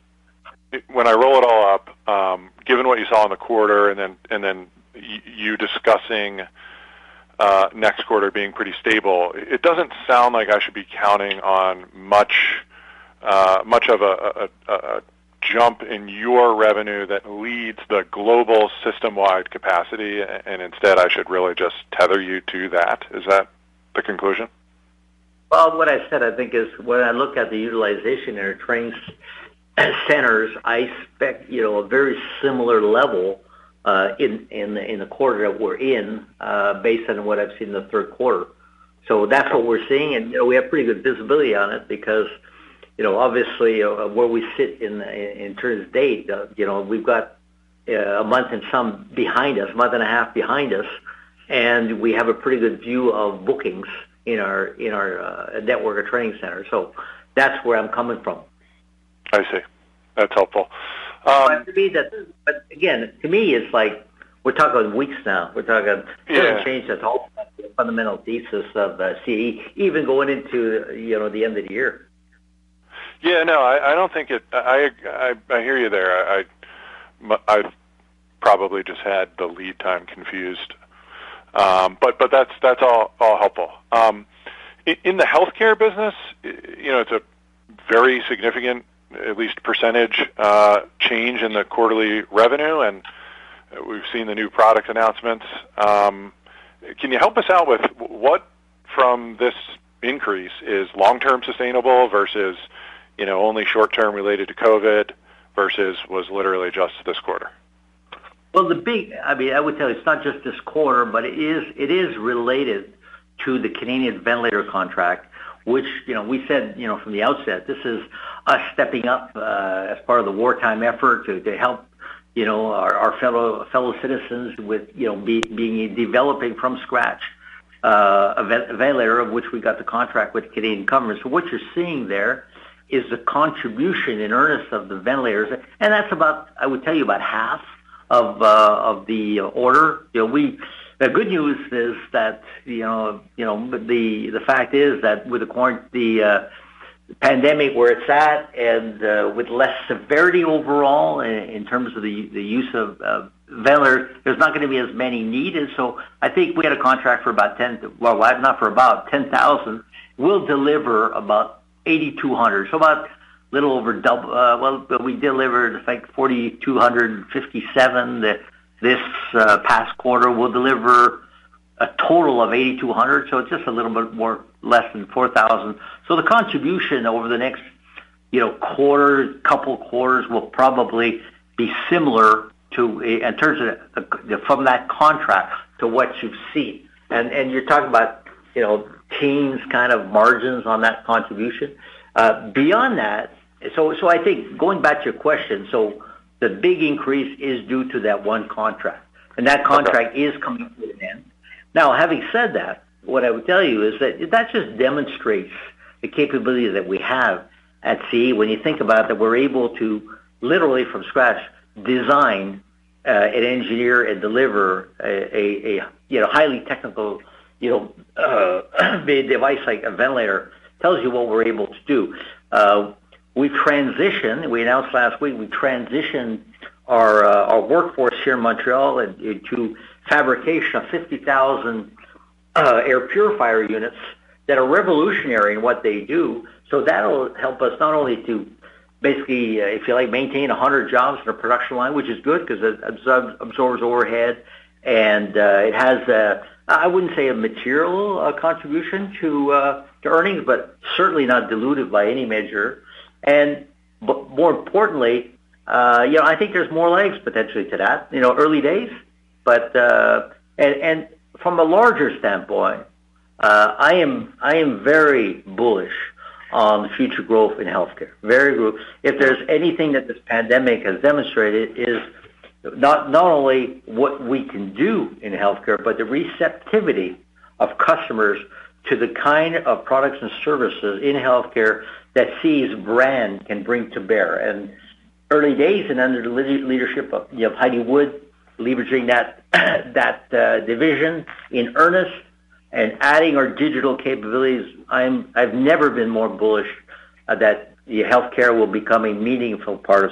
when I roll it all up, um, given what you saw in the quarter, and then and then you discussing uh, next quarter being pretty stable, it doesn't sound like I should be counting on much uh, much of a, a, a jump in your revenue that leads the global system-wide capacity, and instead I should really just tether you to that. Is that the conclusion? Well, what I said, I think, is when I look at the utilization in our training (clears throat) centers, I expect, you know, a very similar level uh, in in the, in the quarter that we're in, uh, based on what I've seen in the third quarter. So that's what we're seeing, and you know, we have pretty good visibility on it because, you know, obviously uh, where we sit in in terms of date, uh, you know, we've got uh, a month and some behind us, month and a half behind us, and we have a pretty good view of bookings in our in our uh, network of training centers. So that's where I'm coming from. I see. That's helpful. Um, but to me, that, but again, to me, it's like we're talking weeks now. We're talking yeah. change at all the fundamental thesis of uh, CAE, even going into you know the end of the year. Yeah, no, I, I don't think it. I, I I hear you there. I, I've probably just had the lead time confused. Um, but but that's that's all all helpful. Um, in, in the healthcare business, you know, it's a very significant at least percentage uh, change in the quarterly revenue, and we've seen the new product announcements. Um, can you help us out with what from this increase is long-term sustainable versus, you know, only short-term related to COVID versus was literally just this quarter? Well, the big, I mean, I would tell you it's not just this quarter, but it is it is related to the Canadian ventilator contract which you know we said you know from the outset this is us stepping up uh, as part of the wartime effort to, to help you know our, our fellow fellow citizens with you know be, being developing from scratch uh, a, ventilator of which we got the contract with the Canadian government. So what you're seeing there is the contribution in earnest of the ventilators, and that's about I would tell you about half of uh, of the order. You know we the good news is that you know you know the the fact is that with the the uh, pandemic where it's at and uh, with less severity overall in, in terms of the the use of uh, ventilators, there's not going to be as many needed. So I think we had a contract for about ten. Well, not for about ten thousand. We'll deliver about eighty two hundred. So about a little over double. Uh, well, we delivered, I think, 4,257 this uh, past quarter. We'll deliver a total of 8,200, so it's just a little bit more less than 4,000. So The contribution over the next, you know, quarter, couple quarters will probably be similar to eh, in terms of from that contract to what you've seen. And and you're talking about, you know, teens kind of margins on that contribution. Uh, beyond that, so I think going back to your question, so the big increase is due to that one contract, and that contract is coming to an end. Now, having said that, what I would tell you is that that just demonstrates the capability that we have at CAE when you think about that we're able to literally from scratch design uh, and engineer and deliver a you know highly technical you know uh, (clears throat) a device like a ventilator tells you what we're able to do. Uh, we transitioned. We announced last week we transitioned our uh, our workforce here in Montreal into uh, fabrication of 50,000 air purifier units that are revolutionary in what they do. So that'll help us not only to basically, if you like, maintain 100 jobs in a production line, which is good because it absorbs overhead, and it has a, I wouldn't say a material uh, contribution uh, to earnings, but certainly not dilutive by any measure. And more importantly, uh, you know, I think there's more legs potentially to that. You know, early days, but and from a larger standpoint, I am I am very bullish on future growth in healthcare. If there's anything that this pandemic has demonstrated is not not only what we can do in healthcare, but the receptivity of customers to the kind of products and services in healthcare that CAE's brand can bring to bear. And early days and under the leadership of, you know, Heidi Wood, leveraging that (coughs) that uh, division in earnest and adding our digital capabilities, I'm I've never been more bullish uh, that the healthcare will become a meaningful part of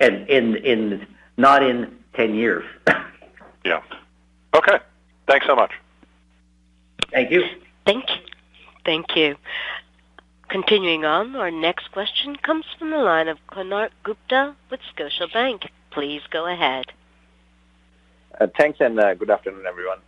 CAE in in not in 10 years. (laughs) Yeah. Okay. Thanks so much. Thank you. Thank you. thank you. Continuing on, our next question comes from the line of Konark Gupta with Scotiabank. Please go ahead. Uh, thanks, and uh, good afternoon, everyone.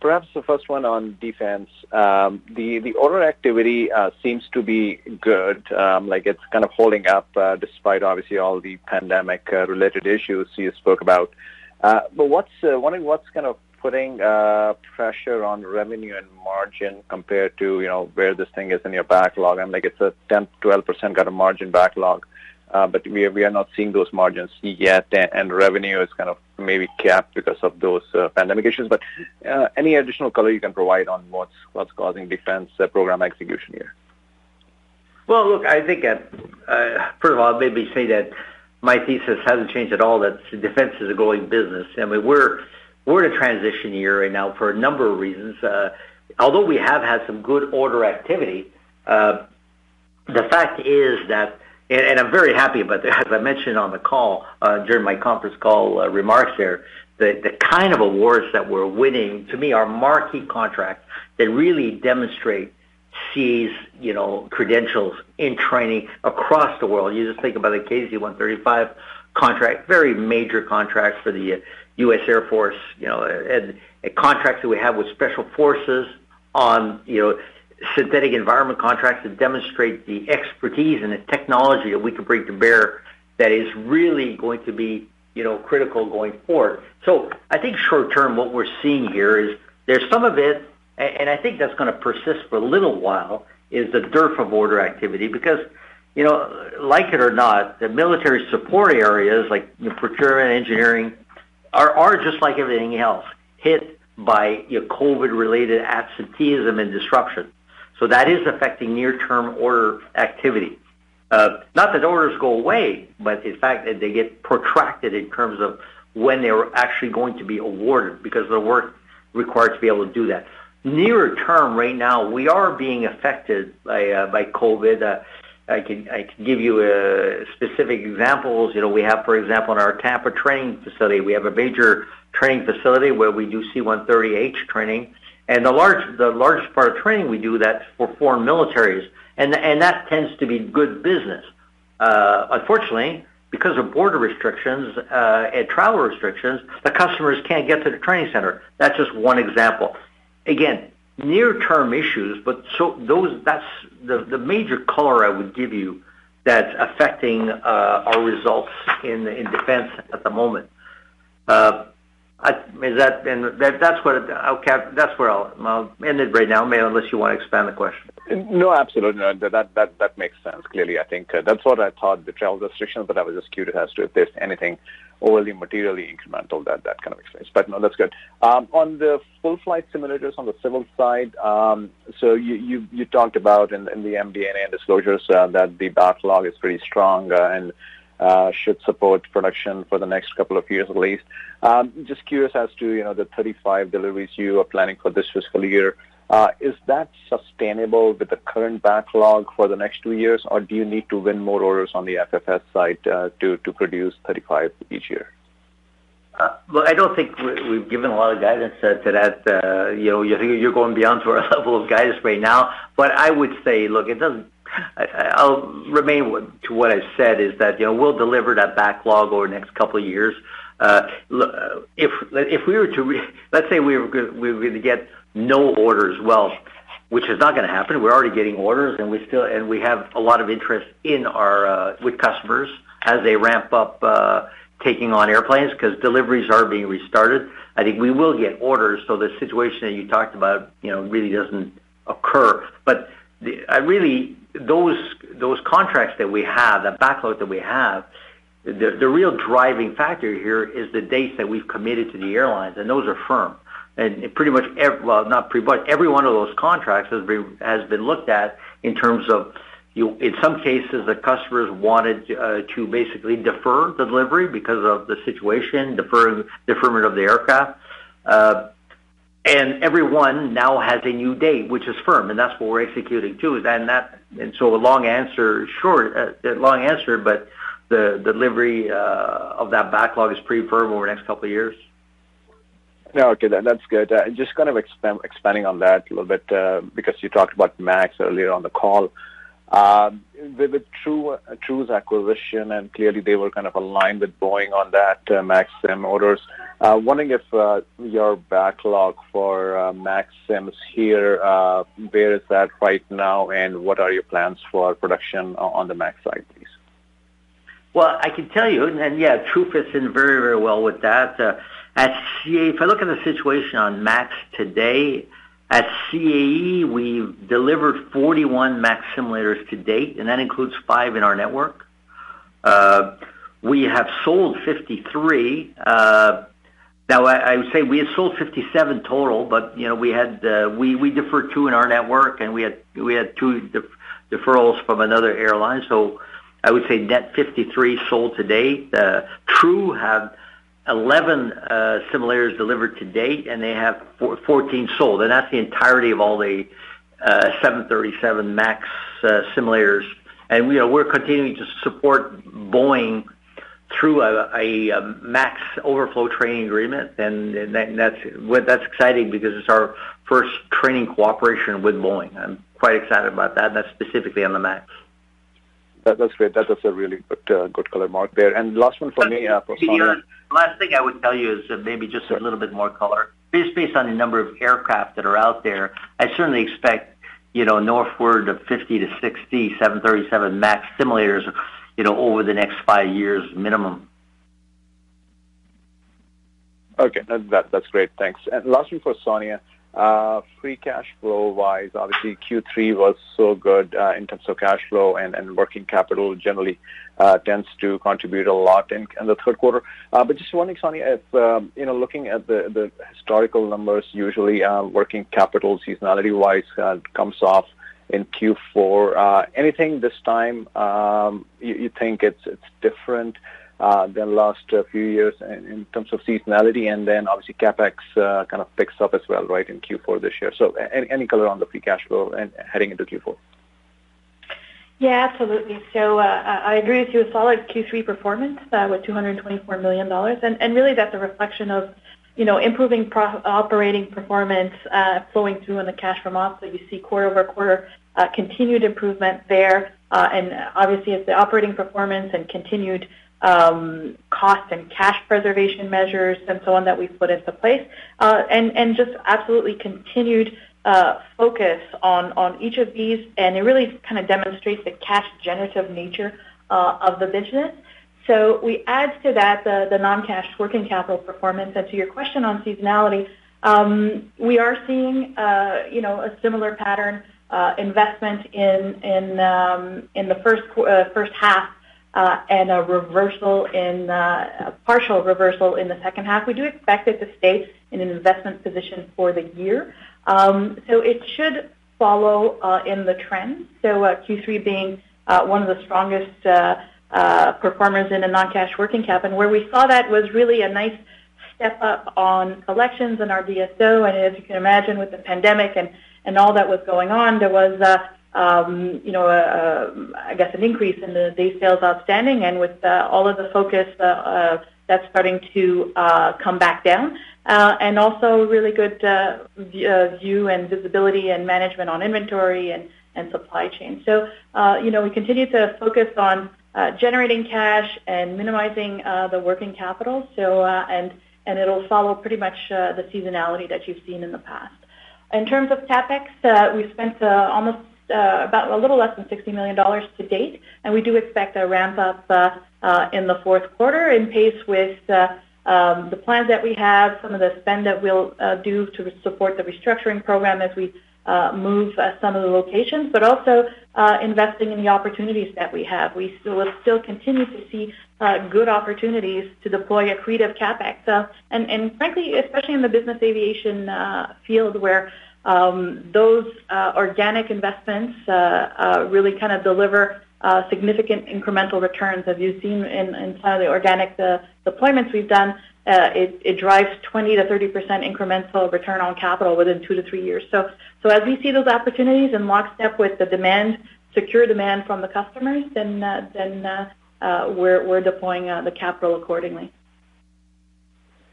Perhaps the first one on defense. Um, the the order activity uh, seems to be good, Um, like it's kind of holding up, uh, despite obviously all the pandemic uh, related issues you spoke about. But what's wondering what's kind of putting pressure on revenue and margin compared to, you know, where this thing is in your backlog? And like it's a 10%-12% kind of margin backlog, but we are not seeing those margins yet, and revenue is kind of maybe capped because of those pandemic issues. But any additional color you can provide on what's what's causing defense program execution here? Well, look, I think that, uh, first of all, maybe say that my thesis hasn't changed at all, that defense is a growing business. I mean, we're we're in a transition year right now for a number of reasons. Uh, Although we have had some good order activity, uh, the fact is that I'm very happy about that. As I mentioned on the call, uh, during my conference call remarks there, the the kind of awards that we're winning, to me, are marquee contracts that really demonstrate CAE's, you know, credentials in training across the world. You just think about the KC-135 contract, very major contract for the U.S. Air Force, you know, and contracts that we have with special forces on, you know, synthetic environment contracts that demonstrate the expertise and the technology that we can bring to bear that is really going to be, you know, critical going forward. So I think short term, what we're seeing here is there's some of it, and I think that's gonna persist for a little while, is the dearth of order activity. Because, you know, like it or not, the military support areas like procurement, engineering are just like everything else, hit by, you know, COVID-related absenteeism and disruption. So that is affecting near-term order activity. Uh, not that orders go away, but in fact that they get protracted in terms of when they're actually going to be awarded because of the work required to be able to do that. Nearer term right now, we are being affected by uh, COVID. Uh, I can give you specific examples. You know, we have, for example, in our Tampa training facility, we have a major training facility where we do C-130H training. And the large, the largest part of training we do that's for foreign militaries. and and that tends to be good business. Uh, unfortunately, because of border restrictions uh, and travel restrictions, the customers can't get to the training center. That's just one example. Again, near-term issues, but so those that's the the major color I would give you that's affecting uh, our results in in defense at the moment. Uh, I, is that and that, that's what I'll cap, that's where I'll, I'll end it right now, unless you want to expand the question. No, absolutely. No, that that that makes sense. Clearly, I think uh, that's what I thought the travel restrictions, but I was just curious as to if there's anything overly materially incremental that that kind of explains. But no, that's good. Um, on the full flight simulators on the civil side, um, so you, you you talked about in, in the MD&A and disclosures uh, that the backlog is pretty strong uh, and uh, should support production for the next couple of years at least. Um, just curious as to, you know, the 35 deliveries you are planning for this fiscal year. Uh, is that sustainable with the current backlog for the next two years, or do you need to win more orders on the FFS side uh, to to produce 35 each year? Uh, well, I don't think we've given a lot of guidance uh, to that. Uh, you know, you're going beyond to our (laughs) level of guidance right now. But I would say, look, it doesn't I, will remain to what I said is that you know we'll deliver that backlog over the next couple of years. Uh, if if we were to re, let's say we were we were going to get no orders, well, which is not going to happen. We're already getting orders, and we still and we have a lot of interest in our uh, with customers as they ramp up uh, taking on airplanes because deliveries are being restarted. I think we will get orders, so the situation that you talked about, you know, really doesn't occur. But really those those contracts that we have, that backlog that we have, the, the real driving factor here is the dates that we've committed to the airlines, and those are firm. And pretty much, well, not pretty much, every one of those contracts has been looked at in terms of, you. In some cases, the customers wanted uh, to basically defer the delivery because of the situation, deferment of the aircraft. And everyone now has a new date, which is firm, and that's what we're executing too. And that, and so a long answer, short, uh, long answer, but the delivery uh, of that backlog is pretty firm over the next couple of years. No, okay, that, that's good. Uh, just kind of expand, expanding on that a little bit uh, because you talked about Max earlier on the call. Um, with, with TRU, uh, TRU's acquisition, and clearly they were kind of aligned with Boeing on that uh, Maxim orders. Uh, wondering if uh, your backlog for uh, Maxims here, uh, where is that right now, and what are your plans for production on the Max side, please? Well, I can tell you, and yeah, TRU fits in very, very well with that. Uh, at CAE, if I look at the situation on Max today, at CAE, we've delivered 41 MAX simulators to date, and that includes five in our network. Uh, we have sold 53. Uh, now, I, would say we had sold 57 total, but you know we had uh, deferred two in our network, and we had we had two def- deferrals from another airline. So I would say net 53 sold to date. TRU have 11 uh, simulators delivered to date, and they have 14 sold, and that's the entirety of all the uh, 737 MAX uh, simulators. And you know we're continuing to support Boeing through a, a, a MAX overflow training agreement, and, and that, that's that's exciting because it's our first training cooperation with Boeing. I'm quite excited about that. That's specifically on the MAX. That, that's great. That, that's a really good uh, good color Marc there. And last one for me, uh, for Sonya. Last thing I would tell you is uh, maybe just sure. a little bit more color. Based based on the number of aircraft that are out there, I certainly expect you know northward of 50 to 60 737 MAX simulators, you know, over the next five years minimum. Okay, that, that's great. Thanks. And last one for Sonya. Uh, free cash flow-wise, obviously Q3 was so good uh, in terms of cash flow, and, working capital generally uh, tends to contribute a lot in, the third quarter. But just wondering, Sonya, if um, you know, looking at the, historical numbers, usually working capital seasonality-wise comes off in Q4. Uh, anything this time um, you, you think it's it's different? Uh, than last uh, few years in, terms of seasonality, and then obviously capex uh, kind of picks up as well, right, in Q4 this year. So, any, color on the free cash flow and heading into Q4? Yeah, absolutely. So I agree with you. A solid Q3 performance with $224 million, and, and really that's a reflection of you know, improving pro- operating performance flowing through in the cash from ops So you see quarter over quarter continued improvement there. and Obviously, it's the operating performance and continued um, cost and cash preservation measures and so on that we've put into place, uh, and, and just absolutely continued uh, focus on, on each of these, and it really kind of demonstrates the cash generative nature uh, of the business. So we add to that the, the non-cash working capital performance. And to your question on seasonality, um, we are seeing, uh, you know, a similar pattern, uh, investment in in um, in the first uh, first half uh, and a reversal in uh, a partial reversal in the second half. We do expect it to stay in an investment position for the year. Um, so it should follow uh, in the trend. So Q3 being one of the strongest performers in a non-cash working cap. And where we saw that was really a nice step up on collections and our DSO. And as you can imagine, with the pandemic and, and all that was going on, there was Um, you know, I guess an increase in the day sales outstanding, and with uh, all of the focus uh, uh, that's starting to uh, come back down, uh, and also really good uh, view and visibility and management on inventory and supply chain. So, you know, we continue to focus on generating cash and minimizing the working capital. So, and and it'll follow pretty much the seasonality that you've seen in the past. In terms of CapEx, we've spent almost Uh, about a little less than $60 million to date, and we do expect a ramp up uh, uh, in the fourth quarter in pace with uh, um, the plans that we have, some of the spend that we'll uh, do to support the restructuring program as we move some of the locations, but also investing in the opportunities that we have. We will still continue to see good opportunities to deploy accretive CapEx. And frankly, especially in the business aviation field, where um, those uh, organic investments uh, uh, really kind of deliver significant incremental returns. As you've seen in in some of the organic deployments we've done, uh, it it, drives 20 to 30 percent incremental return on capital within two to three years. So, so As we see those opportunities in lockstep with the demand, secure demand from the customers, then uh, then we're deploying the capital accordingly.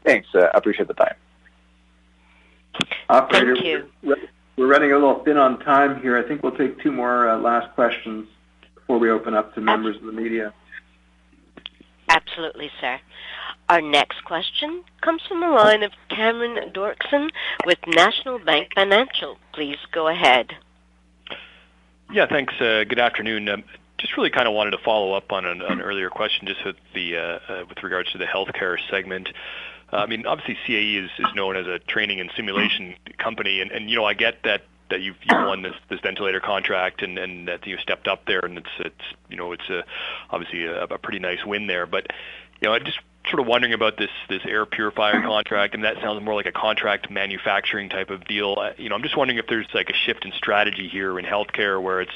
Thanks. I appreciate the time. Operator, Thank you. We're running a little thin on time here. I think we'll take two more uh, last questions before we open up to members of the media. Absolutely, sir. Our next question comes from the line of Cameron Doerksen with National Bank Financial. Please go ahead. Yeah, thanks. Uh, good afternoon. Um, just really kind of wanted to follow up on an, an earlier question just with the uh, uh, with regards to the healthcare segment. Uh, I mean, obviously CAE is, is known as a training and simulation company, and, and you know I get that that you've, you've won this, this ventilator contract and, and that you stepped up there, and it's it's you know it's a, obviously a, a pretty nice win there. But you know, I just sort of wondering about this this air purifier contract, and that sounds more like a contract manufacturing type of deal. Uh, you know, I'm just wondering if there's like a shift in strategy here in healthcare where it's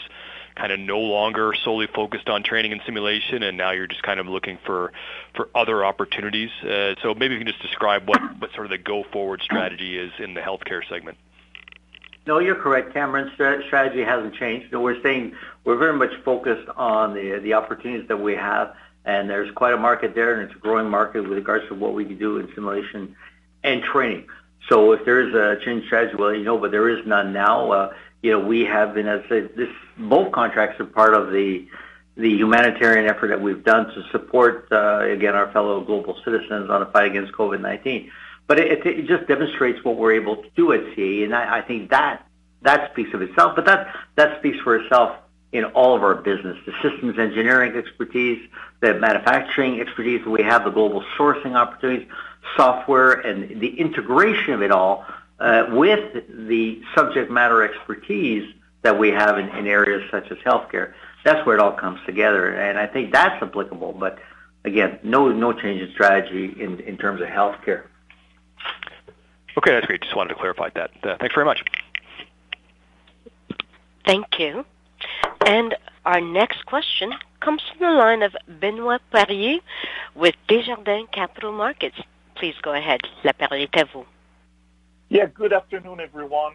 kind of no longer solely focused on training and simulation, and now you're just kind of looking for for other opportunities. Uh, so maybe you can just describe what what sort of the go forward strategy is in the healthcare segment. No, you're correct. Cameron. strategy hasn't changed. We're staying. We're very much focused on the the opportunities that we have, and there's quite a market there, and it's a growing market with regards to what we can do in simulation and training. So if there is a change strategy, well, you know, but there is none now. Uh, you know, we have been, as said, this, both contracts are part of the the humanitarian effort that we've done to support, uh, again, our fellow global citizens on the fight against COVID-19. But it, it just demonstrates what we're able to do at CAE, and I, I think that that speaks of itself. But that that speaks for itself in all of our business, the systems engineering expertise, the manufacturing expertise that we have, the global sourcing opportunities, software, and the integration of it all uh, with the subject matter expertise that we have in, in areas such as healthcare. That's where it all comes together, and I think that's applicable. But again, no no change in strategy in, in terms of healthcare. Okay, that's great. Just wanted to clarify that. Uh, thanks very much. Thank you. And our next question comes from the line of Benoit Poirier with Desjardins Capital Markets. Please go ahead. La parole est à vous. Yeah, good afternoon, everyone.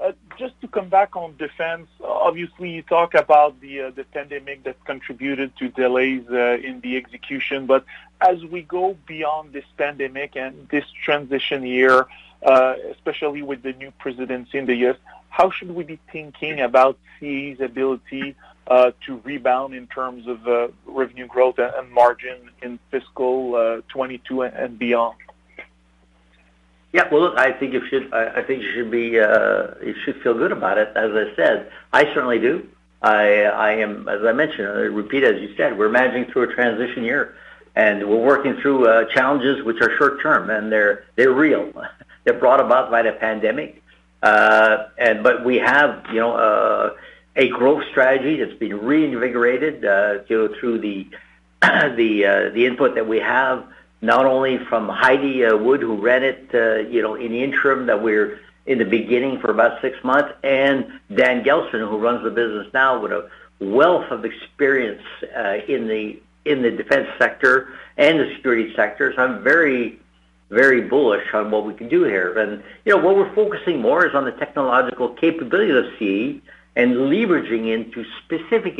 Uh, just to come back on defense, obviously you talk about the uh, the pandemic that contributed to delays uh, in the execution, but as we go beyond this pandemic and this transition year, uh, especially with the new presidency in the U.S., how should we be thinking about CAE's ability to rebound in terms of revenue growth and margin in fiscal 22 and beyond? Yeah. Well, look, I think you should. I think you should be. Uh, you should feel good about it. As I said, I certainly do. I am, as I mentioned, I repeat, as you said, we're managing through a transition year, and we're working through uh, challenges which are short term, and they're they're real. (laughs) They're brought about by the pandemic. Uh, and but we have, you know, a growth strategy that's been reinvigorated through the (clears throat) the uh, the input that we have, not only from Heidi uh, Wood, who ran it, uh, you know, in the interim that we're in the beginning for about six months, and Dan Gelston, who runs the business now with a wealth of experience uh, in the in the defense sector and the security sector. So I'm very, very bullish on what we can do here. And you know, what we're focusing more is on the technological capability of CAE and leveraging into specific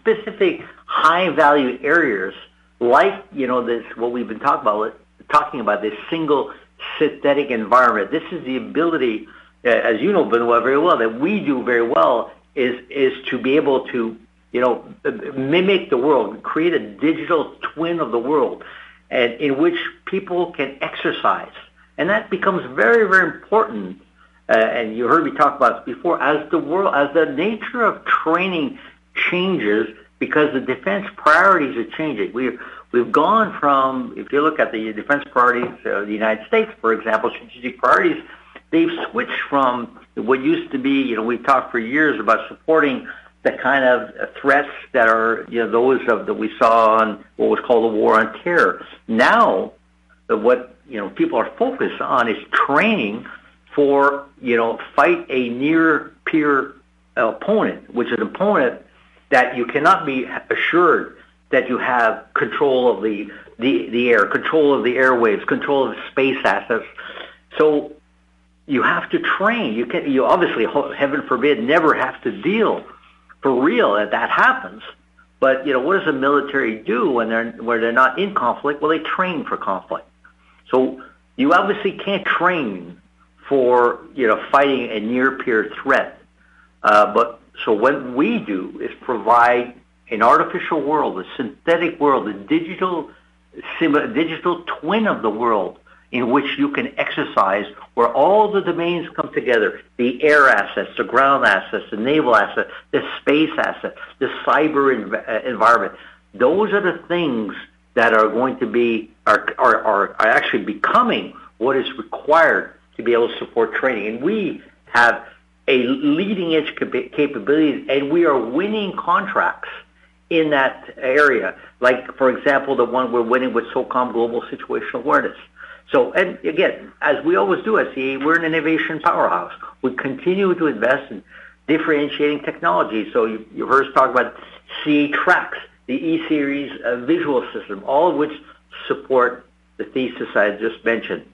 specific high-value areas like, you know, this, what we've been talking about, this single synthetic environment. This is the ability, uh, as you know, Benoit, very well, that we do very well, is is to be able to, you know, mimic the world, create a digital twin of the world, and in which people can exercise. And that becomes very, very important. Uh, and you heard me talk about this before. As the world, as the nature of training changes because the defense priorities are changing. We've we've gone from, if you look at the defense priorities of the United States, for example, strategic priorities, they've switched from what used to be, you know, we've talked for years about supporting the kind of threats that are, you know, those that we saw on what was called the war on terror. Now, what, you know, people are focused on is training for, you know, fight a near peer opponent, which is an opponent that you cannot be assured that you have control of the the air, control of the airwaves, control of space assets. So you have to train. You can you obviously, heaven forbid, never have to deal for real if that happens. But you know, what does the military do when they're where they're not in conflict? Well, they train for conflict. So you obviously can't train for, you know, fighting a near peer threat. Uh, So what we do is provide an artificial world, a synthetic world, a digital digital twin of the world in which you can exercise, where all the domains come together, the air assets, the ground assets, the naval assets, the space assets, the cyber uh, environment. Those are the things that are going to be are, are, are actually becoming what is required to be able to support training. And we have a leading-edge capabilities, and we are winning contracts in that area. Like, for example, the one we're winning with SOCOM Global Situational Awareness. So, and again, as we always do at CAE, we're an innovation powerhouse. We continue to invest in differentiating technology. So you heard us talk about CAE Trax, the e-Series uh, visual system, all of which support the thesis I just mentioned.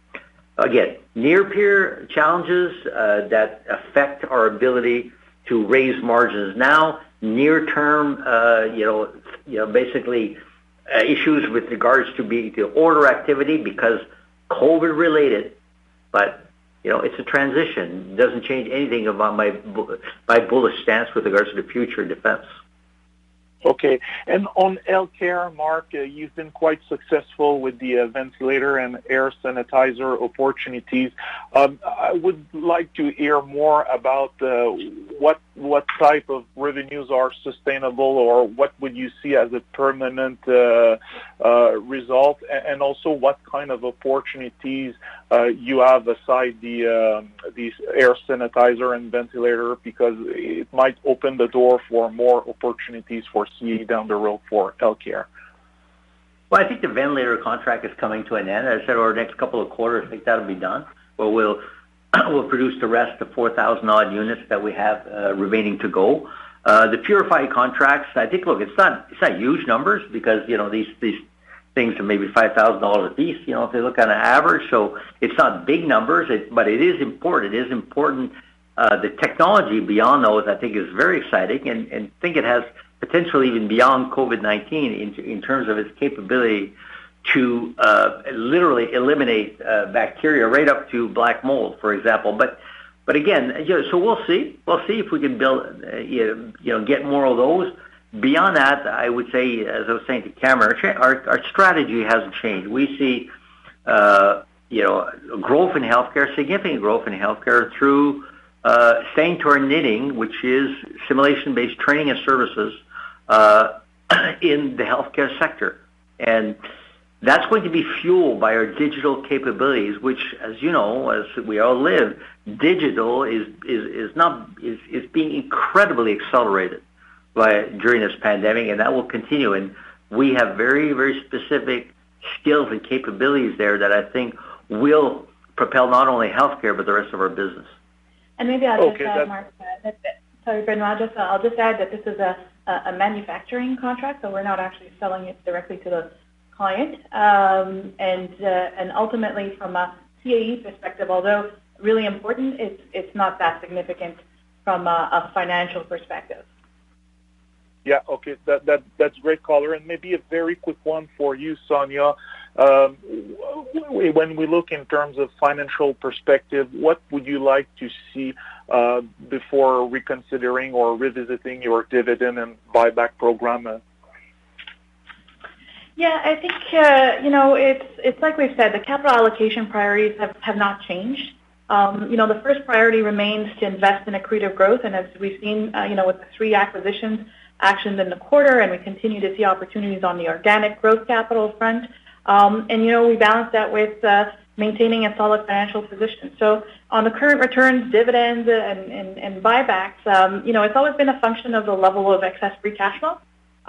Again, near peer challenges uh, that affect our ability to raise margins now. Near term, uh, you know, basically, uh, issues with regards to order activity because COVID related. But you know, it's a transition. It doesn't change anything about my bullish stance with regards to the future defense. Okay. And on healthcare, Marc, uh, you've been quite successful with the uh, ventilator and air sanitizer opportunities. Um, I would like to hear more about uh, what type of revenues are sustainable or what would you see as a permanent uh, uh, result? And also what kind of opportunities uh, you have aside these um, air sanitizer and ventilator because it might open the door for more opportunities for CAE down the road for healthcare. Well, I think the ventilator contract is coming to an end. As I said, over the next couple of quarters, I think that'll be done, where we'll (coughs) produce the rest of 4,000-odd units that we have uh, remaining to go. Uh, the purified contracts, I think, look, it's not huge numbers because, you know, these things are maybe 5,000 dollars a piece, you know, if you look on an average. So it's not big numbers, but it is important. It is important. Uh, the technology beyond those, I think, is very exciting and think it has potential even beyond COVID-19 in terms of its capability literally eliminate bacteria right up to black mold, for example. But again, you know, so we'll see. We'll see if we can build, uh, you know, get more of those. Beyond that, I would say, as I was saying to Cameron, our, our strategy hasn't changed. We see, uh, you know, growth in healthcare, significant growth in healthcare through uh, staying to our knitting, which is simulation-based training and services uh, (coughs) in the healthcare sector. And that's going to be fueled by our digital capabilities, which, as you know, as we all live, digital is is is not is is being incredibly accelerated by during this pandemic, and that will continue. And we have very very specific skills and capabilities there that I think will propel not only healthcare but the rest of our business. And maybe I'll okay, just add, Marc. Uh, that, sorry, Benoit. Just uh, I'll just add that this is a a manufacturing contract, so we're not actually selling it directly to the client. Um, and uh, and ultimately, from a CAE perspective, although really important, it's it's not that significant from a, a financial perspective. Yeah, okay, that that that's great, caller, and maybe a very quick one for you, Sonya. Um, when we look in terms of financial perspective, what would you like to see uh, before reconsidering or revisiting your dividend and buyback program? Yeah, I think uh, you know it's it's like we've said, the capital allocation priorities have, have not changed. Um, you know, the first priority remains to invest in accretive growth, and as we've seen, uh, you know, with the three acquisitions actioned in the quarter, and we continue to see opportunities on the organic growth capital front. Um, and you know, we balance that with uh, maintaining a solid financial position. So on the current returns, dividends, and, and, and buybacks, um, you know, it's always been a function of the level of excess free cash flow.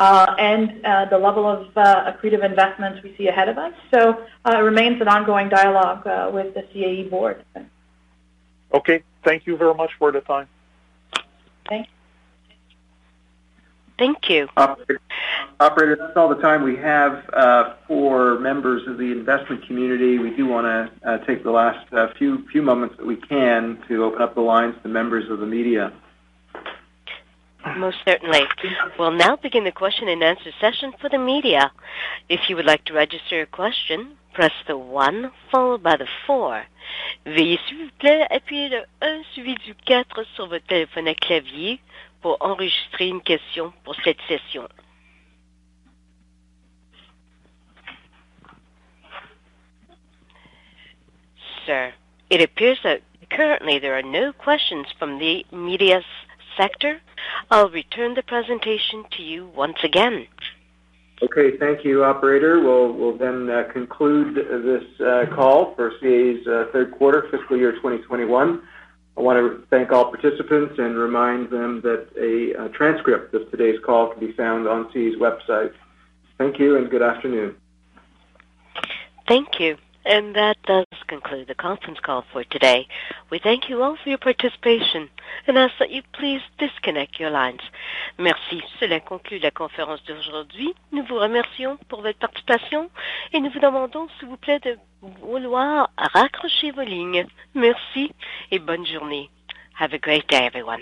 Uh, and uh, the level of uh, accretive investments we see ahead of us. So uh, it remains an ongoing dialogue uh, with the CAE board. Okay. Thank you very much for the time. Thank you. Thank you. Operator, operator, that's all the time we have uh, for members of the investment community. We do want to uh, take the last uh, few few moments that we can to open up the lines to members of the media. Most certainly. We'll now begin the question and answer session for the media. If you would like to register a question, press the 1 followed by the 4. Veuillez s'il vous plaît appuyer le 1 suivi du 4 sur votre téléphone à clavier pour enregistrer une question pour cette session. Sir, it appears that currently there are no questions from the media sector. I'll return the presentation to you once again. Okay, thank you, operator. We'll, we'll then uh, conclude this uh, call for CAE's uh, third quarter fiscal year 2021. I want to thank all participants and remind them that a, a transcript of today's call can be found on CAE's website. Thank you and good afternoon. Thank you. And that does conclude the conference call for today. We thank you all for your participation and ask that you please disconnect your lines. Merci. Cela conclut la conférence d'aujourd'hui. Nous vous remercions pour votre participation et nous vous demandons, s'il vous plaît, de vouloir raccrocher vos lignes. Merci et bonne journée. Have a great day, everyone.